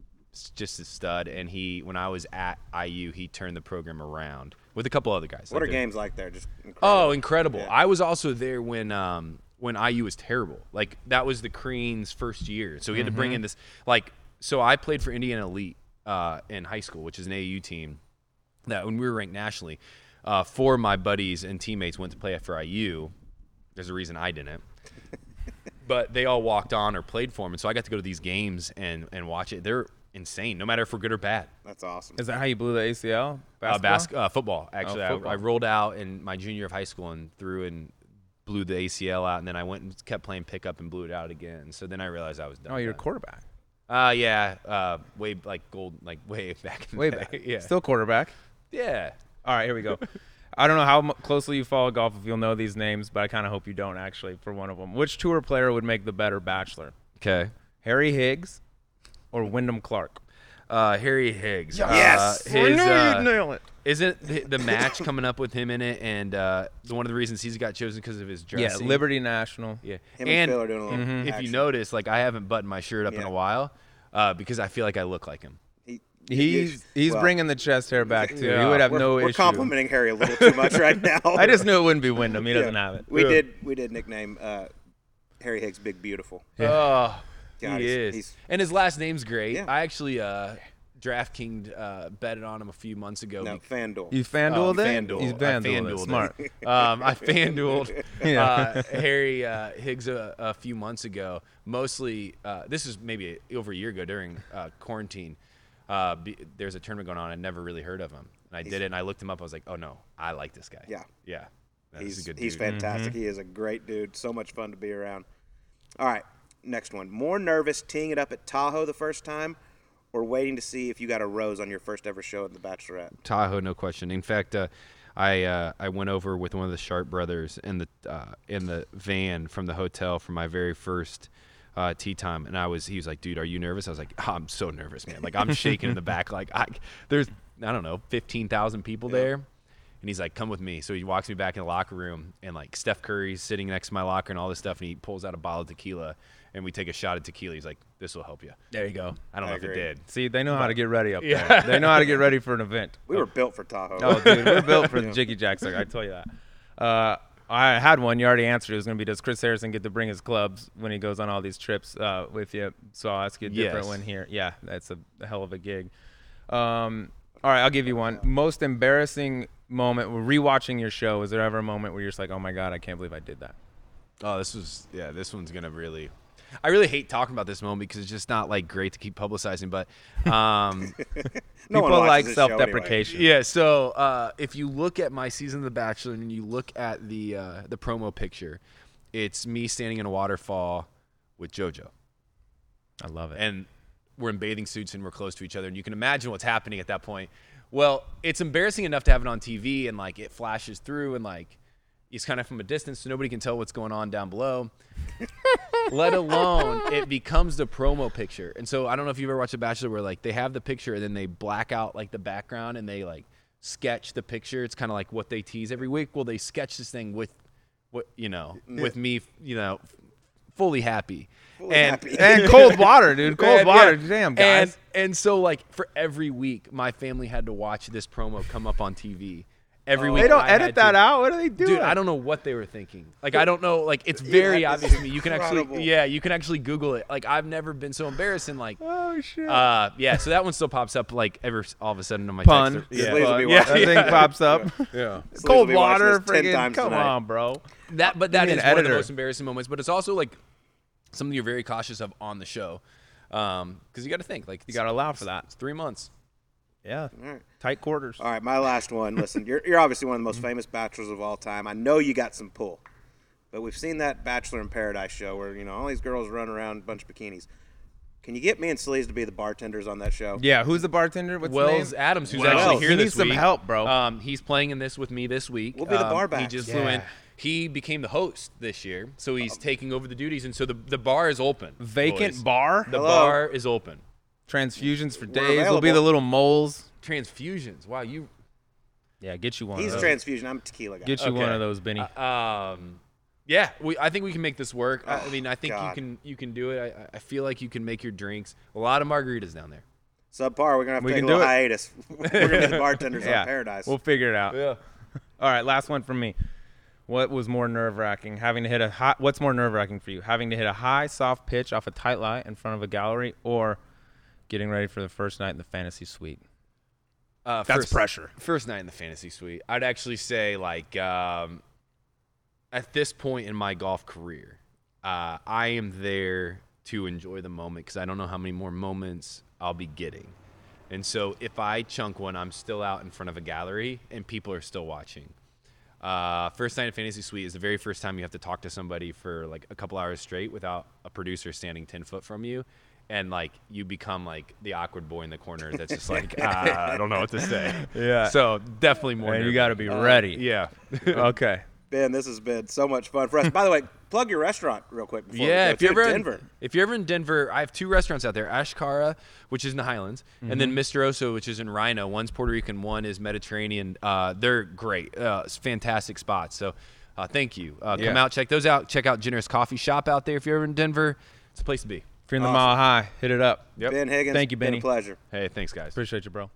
just a stud, and he when I was at IU, he turned the program around with a couple other guys. What Like are they're- games like there? Just incredible. Oh, incredible! Yeah. I was also there when um, when IU was terrible. Like that was the Crean's first year, so we had to bring in this like. So I played for Indiana Elite uh, in high school, which is an AU team. That when we were ranked nationally, uh, four of my buddies and teammates went to play for IU. There's a reason I didn't. but they all walked on or played for him, and so I got to go to these games and and watch it. They're insane, no matter if we're good or bad. That's awesome. Is that how you blew the ACL? Uh, Basketball? bas- uh, football, actually. I- football. I, rolled out in my junior year of high school and threw and blew the ACL out, and then I went and kept playing pickup and blew it out again. So then I realized I was done. oh, you're a quarterback. that. Uh, yeah, uh, way like gold, like way back. In Way the back. Yeah, Still quarterback. yeah. All right, here we go. I don't know how closely you follow golf if you'll know these names, but I kind of hope you don't actually for one of them. Which tour player would make the better bachelor? Okay. Harry Higgs or Wyndham Clark? Uh, Harry Higgs. Yes! Uh, his, uh, nail it. isn't the, the match coming up with him in it, and uh, the- one of the reasons he's got chosen because of his dress? Yeah. Liberty National. Yeah, Him and Phil are doing a little if you notice, like I haven't buttoned my shirt up in a while uh, because I feel like I look like him. He, He's he's well, bringing the chest hair back too. He would have We're, no we're issue. complimenting Harry a little too much right now. I just knew it wouldn't be Wyndham. He Yeah. doesn't have it. We did we did nickname uh, Harry Higgs Big Beautiful. Oh, God, he he's- is. he's- and his last name's great. Yeah. I actually uh, DraftKings uh, betted on him a few months ago. No, be- FanDuel. You FanDuel Oh, it? FanDuel. He's I FanDuel. it. FanDueled Smart. Um, I FanDueled Yeah. uh, Harry uh, Higgs a, a few months ago. Mostly, uh, this is maybe over a year ago during uh, quarantine. Uh, be, there's a tournament going on. I'd never really heard of him, and I did it. And I looked him up. I was like, oh no, I like this guy. Yeah. yeah. That's he's a good he's dude. fantastic. Mm-hmm. He is a great dude. So much fun to be around. All right, next one. More nervous teeing it up at Tahoe the first time, or waiting to see if you got a rose on your first ever show at the Bachelorette? Tahoe, no question. In fact, uh, I uh, I went over with one of the Sharp brothers in the uh, in the van from the hotel for my very first uh, tee time, and I was he was like, "Dude, are you nervous?" I was like, oh, "I'm so nervous, man. Like I'm shaking in the back. Like I there's I don't know fifteen thousand people there." And he's like, "Come with me." So he walks me back in the locker room, and like Steph Curry's sitting next to my locker and all this stuff, and he pulls out a bottle of tequila, and we take a shot of tequila. He's like, "This will help you." There you go. I don't I know if it did. See, they know how to get ready up Yeah. there. They know how to get ready for an event. We were built for Tahoe. Oh, dude, we're built for the Jicky Jack circuit. I tell you that. Uh, I had one. You already answered. It was going to be Does Chris Harrison get to bring his clubs when he goes on all these trips uh, with you? So I'll ask you a different Yes. one here. Yeah, that's a, hell of a gig. Um, all right, I'll give you one. Most embarrassing moment. Rewatching your show. Is there ever a moment where you're just like, oh my God, I can't believe I did that? Oh, this was yeah. This one's gonna really. I really hate talking about this moment because it's just not like great to keep publicizing. But um, No People watches like this show anyway. self-deprecation. yeah. So uh, if you look at my season of The Bachelor and you look at the uh, the promo picture, it's me standing in a waterfall with JoJo, I love it. and we're in bathing suits and we're close to each other, and you can imagine what's happening at that point. Well, it's embarrassing enough to have it on TV and like it flashes through and like it's kind of from a distance, so nobody can tell what's going on down below. let alone it becomes the promo picture. And so I don't know if you've ever watched The Bachelor where like they have the picture and then they black out like the background and they like sketch the picture. It's kind of like what they tease every week. Well, they sketch this thing with what you know, with me, you know, fully happy. Fully and happy. and cold water, dude. Cold and, water. yeah. Damn, guys. And, and so like for every week, my family had to watch this promo come up on TV. Every week they don't I had edit to- that out. What are they doing? Dude, I don't know what they were thinking. Like I don't know. Like it's very Yeah, obvious to me. You can actually, yeah, you can actually Google it. Like I've never been so embarrassed and like, Oh shit. uh, yeah. So that one still pops up like ever all of a sudden on my Pun. text. Just Yeah, leaves will be yeah, thing pops up. yeah. Sleaze Cold will be watching water, this 10 friggin' times come tonight. on, bro. That, but that need is an one of the most embarrassing moments. But it's also like something you're very cautious of on the show, because you got to think like You got to allow for that. it's three months. Yeah. All right. Tight quarters. All right, my last one. Listen, you're, you're obviously one of the most famous bachelors of all time. I know you got some pull, but we've seen that Bachelor in Paradise show where you know all these girls run around in a bunch of bikinis. Can you get me and Sleaze to be the bartenders on that show? Yeah. Who's the bartender? What's Wells the name? Adams, who's Wells. actually He here needs this some help, bro. Um, he's playing in this with me this week. We'll be the Um, bar He backs. just flew in. Yeah. He became the host this year, so he's taking over the duties, and so the the bar is open. Vacant boys. bar. The Hello. bar is open. Transfusions for We're days. Will be the little moles. Transfusions. Wow, you. Yeah, get you one. He's of a those. transfusion. I'm a tequila guy. Get you one of those, Benny. Uh, um, yeah, we, I think we can make this work. I, I Oh, mean, I think you can you can do it. I, I feel like you can make your drinks. A lot of margaritas down there. Subpar. We're gonna have to We take can a little it. hiatus. We're gonna be the bartenders yeah. on Paradise. We'll figure it out. Yeah. All right, last one from me. What was more nerve wracking? Having to hit a high, what's more nerve wracking for you? Having to hit a high, soft pitch off a tight lie in front of a gallery, or getting ready for the first night in the fantasy suite? Uh, That's first, pressure. First night in the fantasy suite. I'd actually say like um, at this point in my golf career, uh, I am there to enjoy the moment because I don't know how many more moments I'll be getting. And so if I chunk one, I'm still out in front of a gallery and people are still watching. Uh, first night in fantasy suite is the very first time you have to talk to somebody for like a couple hours straight without a producer standing 10 foot from you. And like you become like the awkward boy in the corner that's just like, ah, I don't know what to say. Yeah. So definitely more. And you got to be ready. Yeah. okay. Ben, this has been so much fun for us. By the way, plug your restaurant real quick. Before yeah, we if you're too. ever Denver. In, if you're ever in Denver, I have two restaurants out there: Ash'Kara, which is in the Highlands, and Mm-hmm. then Mr. Oso, which is in RiNo. One's Puerto Rican, one is Mediterranean. Uh, they're great, uh, it's fantastic spots. So, uh, thank you. Uh, Come Yeah. out, check those out. Check out Generous Coffee Shop out there if you're ever in Denver. It's a place to be. If you're in the mile high, hit it up. Yep. Ben Higgins. Thank you, been Benny. a pleasure. Hey, thanks, guys. Appreciate you, bro.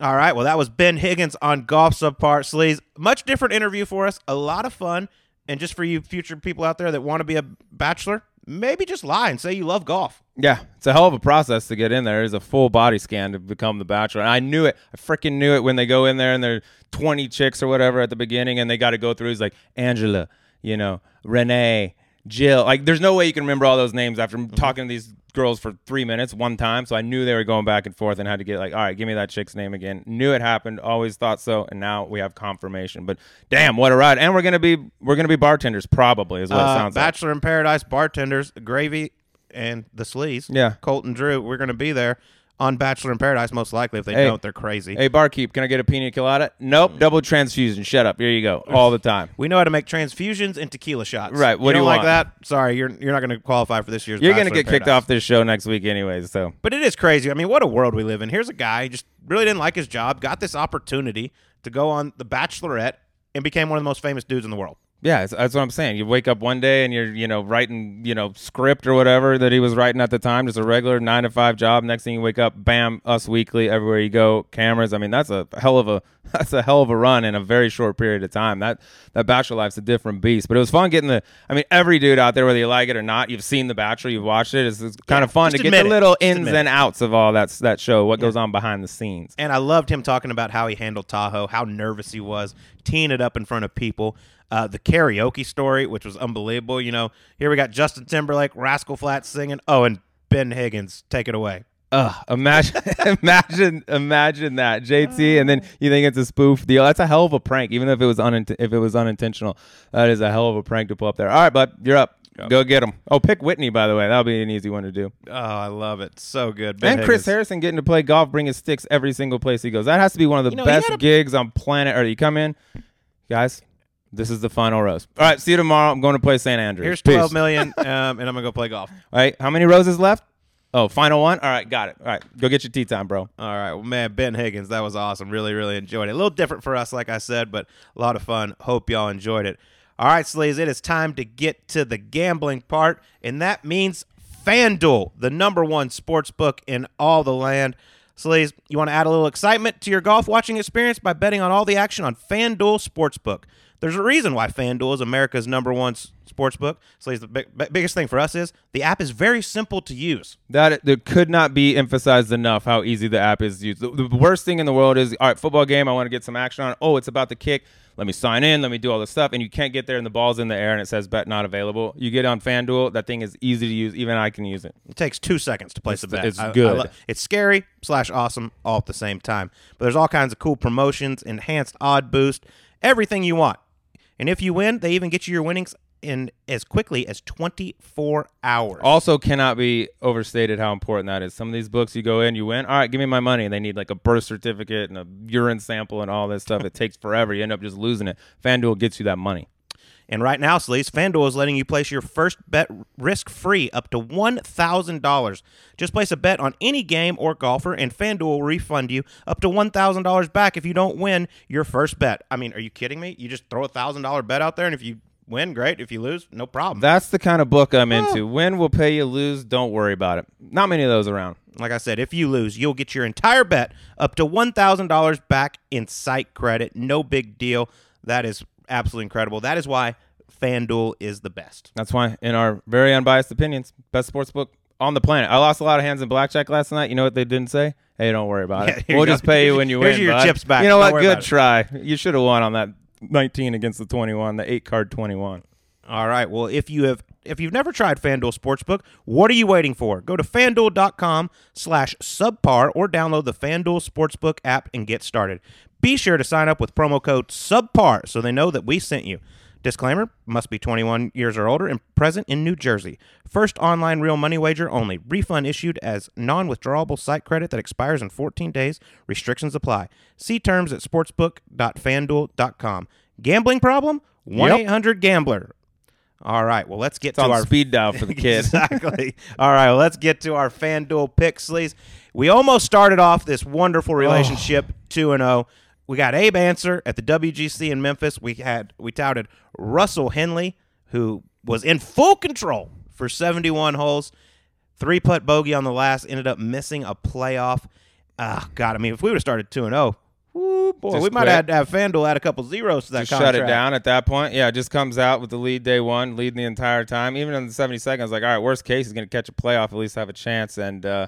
All right. Well, that was Ben Higgins on Golf Subpar Sleaze. Much different interview for us. A lot of fun. And just for you future people out there that want to be a bachelor, maybe just lie and say you love golf. Yeah, it's a hell of a process to get in there. It's a full body scan to become the bachelor. And I knew it. I freaking knew it when they go in there and they're 20 chicks or whatever at the beginning and they got to go through. He's like, Angela, you know, Renee, Jill. Like, there's no way you can remember all those names after talking to these girls for three minutes one time. So I knew they were going back and forth and had to get like, all right, give me that chick's name again. Knew it happened. Always thought so. And now we have confirmation. But damn, what a ride! And we're gonna be we're gonna be bartenders probably is what it Uh, sounds like. Bachelor in Paradise bartenders, gravy and the Sleaze. Yeah. Colton Drew. We're going to be there on Bachelor in Paradise, most likely. If they Hey. don't, they're crazy. Hey, barkeep, can I get a pina colada? Nope, mm. double transfusion. Shut up. Here you go. All the time. We know how to make transfusions and tequila shots. Right, what you do don't you like want? that? Sorry, you're you're not going to qualify for this year's. You're gonna in get kicked Paradise. off this show next week, anyways. So But it is crazy. I mean, what a world we live in. Here's a guy who just really didn't like his job, got this opportunity to go on The Bachelorette, and became one of the most famous dudes in the world. Yeah, that's, that's what I'm saying. You wake up one day and you're, you know, writing, you know, script or whatever that he was writing at the time, just a regular nine to five job. Next thing you wake up, bam, Us Weekly, everywhere you go, cameras. I mean, that's a hell of a that's a hell of a run in a very short period of time. That that Bachelor life's a different beast. But it was fun getting the. I mean, every dude out there, whether you like it or not, you've seen The Bachelor, you've watched it. It's, it's kind of fun to get the admit it. little ins and outs of all that that show, what goes on behind the scenes. And I loved him talking about how he handled Tahoe, how nervous he was, teeing it up in front of people. Uh, the karaoke story, which was unbelievable. You know, here we got Justin Timberlake, Rascal Flatts singing. Oh, and Ben Higgins, take it away. Ugh, imagine, imagine, imagine that JT, and then you think it's a spoof deal. That's a hell of a prank, even if it was unint- if it was unintentional. That is a hell of a prank to pull up there. All right, bud, you're up. Go get him. Oh, pick Whitney, by the way. That'll be an easy one to do. Oh, I love it. So good. Ben and Chris Higgins. Harrison getting to play golf, bring his sticks every single place he goes. That has to be one of the You know, best a- gigs on planet Earth. You come in, guys. This is the final rose. All right, see you tomorrow. I'm going to play St. Andrews. Here's Peace. 12 million, um, and I'm going to go play golf. All right, how many roses left? Oh, final one. All right, got it. All right, go get your tee time, bro. All right. Well, man, Ben Higgins, that was awesome. Really, really enjoyed it. A little different for us, like I said, but a lot of fun. Hope y'all enjoyed it. All right, Sleaze, it is time to get to the gambling part, and that means FanDuel, the number one sports book in all the land. Sleaze, you want to add a little excitement to your golf watching experience by betting on all the action on FanDuel Sportsbook. There's a reason why FanDuel is America's number one s- sportsbook. Sleaze, the big, biggest thing for us is the app is very simple to use. That there could not be emphasized enough how easy the app is to use. The, the worst thing in the world is, all right, football game. I want to get some action on. Oh, it's about the kick. Let me sign in. Let me do all this stuff, and you can't get there, and the ball's in the air, and it says bet not available. You get on FanDuel. That thing is easy to use. Even I can use it. It takes two seconds to place a bet. it's I- I good. lo- it's scary slash awesome all at the same time. But there's all kinds of cool promotions, enhanced odd boost, everything you want. And if you win, they even get you your winnings in as quickly as 24 hours. Also, cannot be overstated how important that is. Some of these books, you go in, you win. All right, give me my money. And they need like a birth certificate and a urine sample and all this stuff. It takes forever. You end up just losing it. FanDuel gets you that money. And right now, Sleaze, FanDuel is letting you place your first bet risk free up to $1,000. Just place a bet on any game or golfer, and FanDuel will refund you up to $1,000 back if you don't win your first bet. I mean, are you kidding me? You just throw a $1,000 bet out there, and if you win, great. If you lose, no problem. That's the kind of book I'm into. Win will pay you, lose, don't worry about it. Not many of those around. Like I said, if you lose, you'll get your entire bet up to $1,000 back in site credit. No big deal. That is absolutely incredible. That is why FanDuel is the best. That's why, in our very unbiased opinions, best sports book on the planet. I lost a lot of hands in blackjack last night. You know what they didn't say? Hey, don't worry about Yeah, it. We'll just go. pay you when you Here's win. your bud. chips back. You know Don't what? Good about it. try. You should have won on that 19 against the 21, the eight card 21. All right. Well, if you have if you've never tried FanDuel Sportsbook, what are you waiting for? Go to fanduel.com slash subpar or download the FanDuel Sportsbook app and get started. Be sure to sign up with promo code subpar so they know that we sent you. Disclaimer must be 21 years or older and present in New Jersey. First online real money wager only. Refund issued as non withdrawable site credit that expires in 14 days. Restrictions apply. See terms at sportsbook.fanduel.com. Gambling problem? 1 800 Gambler. All right. Well, let's get It's to our speed dial for the kid. exactly. All right, well, let's get to our FanDuel picks, Sleaze. We almost started off this wonderful oh. relationship two and zero. We got Abe Ancer at the WGC in Memphis. We had we touted Russell Henley, who was in full control for 71 holes, three putt bogey on the last, ended up missing a playoff. Ah, God, I mean, if we would have started two and zero, woo, boy, Just we might quit. have had have FanDuel add a couple zeros to that Just contract. shut it down at that point. Yeah, it just comes out with the lead day one, leading the entire time. Even in the 70 seconds, like, all right, worst case, he's going to catch a playoff, at least have a chance. And uh,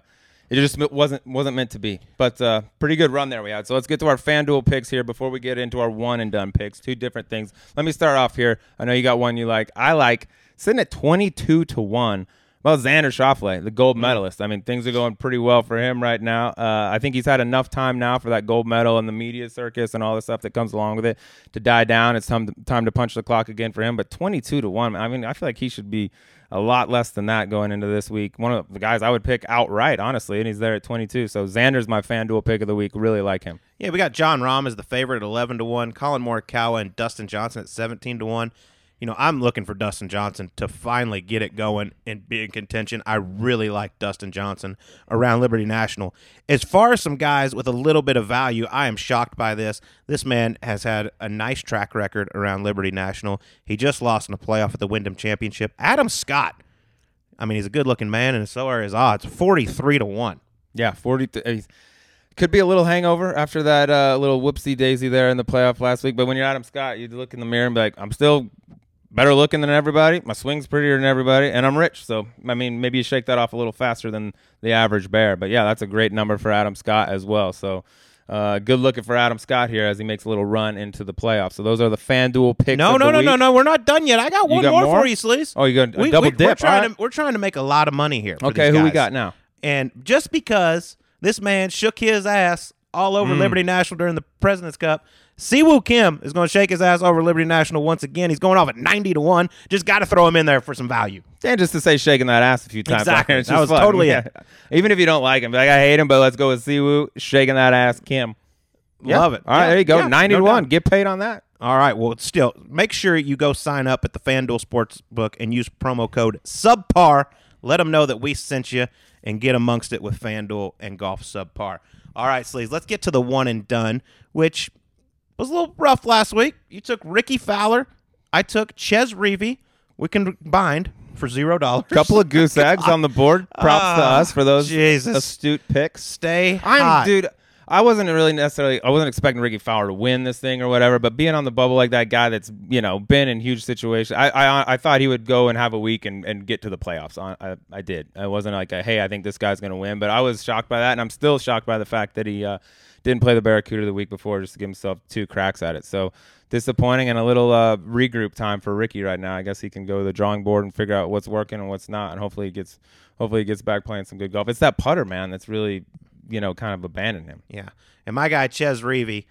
it just wasn't wasn't meant to be. But uh, pretty good run there we had. So let's get to our FanDuel picks here before we get into our one and done picks. Two different things. Let me start off here. I know you got one you like. I like sitting at 22 to 1. Well, Xander Schauffele, the gold medalist. I mean, things are going pretty well for him right now. Uh, I think he's had enough time now for that gold medal and the media circus and all the stuff that comes along with it to die down. It's time to, time to punch the clock again for him. But 22 to 1, I mean, I feel like he should be a lot less than that going into this week. One of the guys I would pick outright, honestly, and he's there at 22. So Xander's my FanDuel pick of the week. Really like him. Yeah, we got Jon Rahm as the favorite at 11 to 1, Collin Morikawa and Dustin Johnson at 17 to 1. You know, I'm looking for Dustin Johnson to finally get it going and be in contention. I really like Dustin Johnson around Liberty National. As far as some guys with a little bit of value, I am shocked by this. This man has had a nice track record around Liberty National. He just lost in a playoff at the Wyndham Championship. Adam Scott. I mean, he's a good-looking man, and so are his odds. 43 to 1. Yeah, 40. Th- could be a little hangover after that uh, little whoopsie daisy there in the playoff last week. But when you're Adam Scott, you look in the mirror and be like, I'm still better looking than everybody. My swing's prettier than everybody, and I'm rich. So, I mean, maybe you shake that off a little faster than the average bear. But yeah, that's a great number for Adam Scott as well. So, uh, good looking for Adam Scott here as he makes a little run into the playoffs. So those are the FanDuel picks. No, no, no, week. no, no. We're not done yet. I got one got more, more? for you, Sleaze. Oh, you got a we, double we, We're dip. trying, All to, we're trying to make a lot of money here. for Okay, who we got now? And just because this man shook his ass all over Mm. Liberty National during the President's Cup, Si Woo Kim is going to shake his ass over Liberty National once again. He's going off at 90 to 1. Just got to throw him in there for some value. And just to say shaking that ass a few times. Exactly. It's That was fun. totally Yeah. Even if you don't like him, like I hate him, but let's go with Si Woo shaking that ass, Kim. Yeah. Love it. All right, Yeah, there you go. yeah, 90 no to 1. doubt. Get paid on that. All right. Well, still, make sure you go sign up at the FanDuel Sportsbook and use promo code SUBPAR. Let them know that we sent you and get amongst it with FanDuel and Golf Subpar. All right, Sleaze, let's get to the one and done, which was a little rough last week. You took Rickie Fowler. I took Chez Reavie. We combined for zero dollars. A Couple of goose eggs on the board. Props to Ah, us for those Jesus. astute picks. Stay I'm hot. dude. I wasn't really necessarily. I wasn't expecting Rickie Fowler to win this thing or whatever. But being on the bubble like that guy that's you know been in huge situations, I I, I thought he would go and have a week and, and get to the playoffs. I, I I did. I wasn't like a, hey I think this guy's gonna win, but I was shocked by that, and I'm still shocked by the fact that he uh, didn't play the Barracuda the week before just to give himself two cracks at it. So disappointing and a little uh, regroup time for Rickie right now. I guess he can go to the drawing board and figure out what's working and what's not, and hopefully he gets hopefully he gets back playing some good golf. It's that putter man that's really you know kind of abandoned him. Yeah. And my guy, Chez Reavie,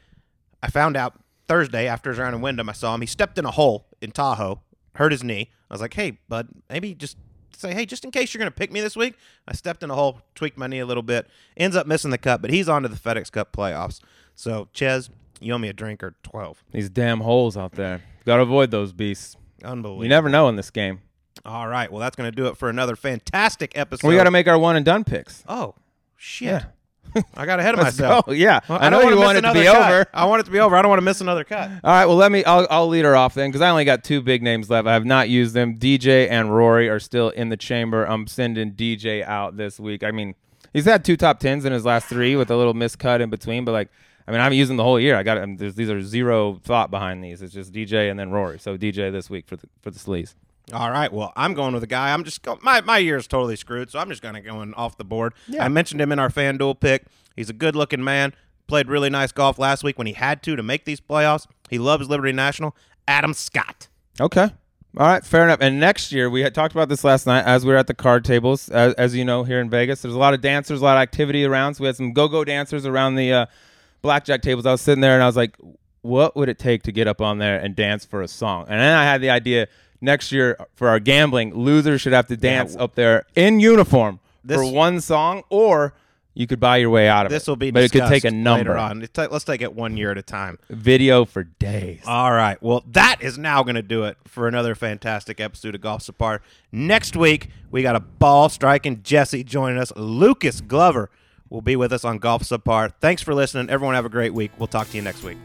I found out Thursday after his round in Wyndham, I saw him. He stepped in a hole in Tahoe, hurt his knee. I was like, hey, bud, maybe just say, hey, just in case you're going to pick me this week. I stepped in a hole, tweaked my knee a little bit, ends up missing the cut, but he's on to the FedEx Cup playoffs. So, Chez, you owe me a drink or 12. These damn holes out there. Got to avoid those beasts. Unbelievable. You never know in this game. All right. Well, that's going to do it for another fantastic episode. we got to make our one and done picks. Oh, shit. Yeah. I got ahead of myself. Yeah. Well, I, don't know you want it to be cut. over. I want it to be over. I don't want to miss another cut. All right. Well, let me. I'll, I'll lead her off then because I only got two big names left. I have not used them. DJ and Rory are still in the chamber. I'm sending DJ out this week. I mean, he's had two top tens in his last three with a little miscut in between, but like. I mean, I used them the whole year. I got I mean, there's, these are zero thought behind these. It's just DJ and then Rory. So DJ this week for the for the sleaze. All right. Well, I'm going with a guy. I'm just going. My my year is totally screwed, so I'm just going to go in off the board. Yeah. I mentioned him in our FanDuel pick. He's a good-looking man. Played really nice golf last week when he had to to make these playoffs. He loves Liberty National. Adam Scott. Okay. All right, fair enough. And next year, we had talked about this last night as we were at the card tables. As, as you know, here in Vegas, there's a lot of dancers, a lot of activity around. So we had some go-go dancers around the uh, blackjack tables. I was sitting there and I was like, what would it take to get up on there and dance for a song? And then I had the idea next year for our gambling, losers should have to dance up there in uniform This- for one song, or you could buy your way out of it. This will be but it could take a discussed number later on. Let's take- Let's take it one year at a time. video for days. All right. Well, that is now going to do it for another fantastic episode of Golf Subpar. Next week, we got a ball striking Jesse joining us. Lucas Glover will be with us on Golf Subpar. Thanks for listening. Everyone have a great week. We'll talk to you next week.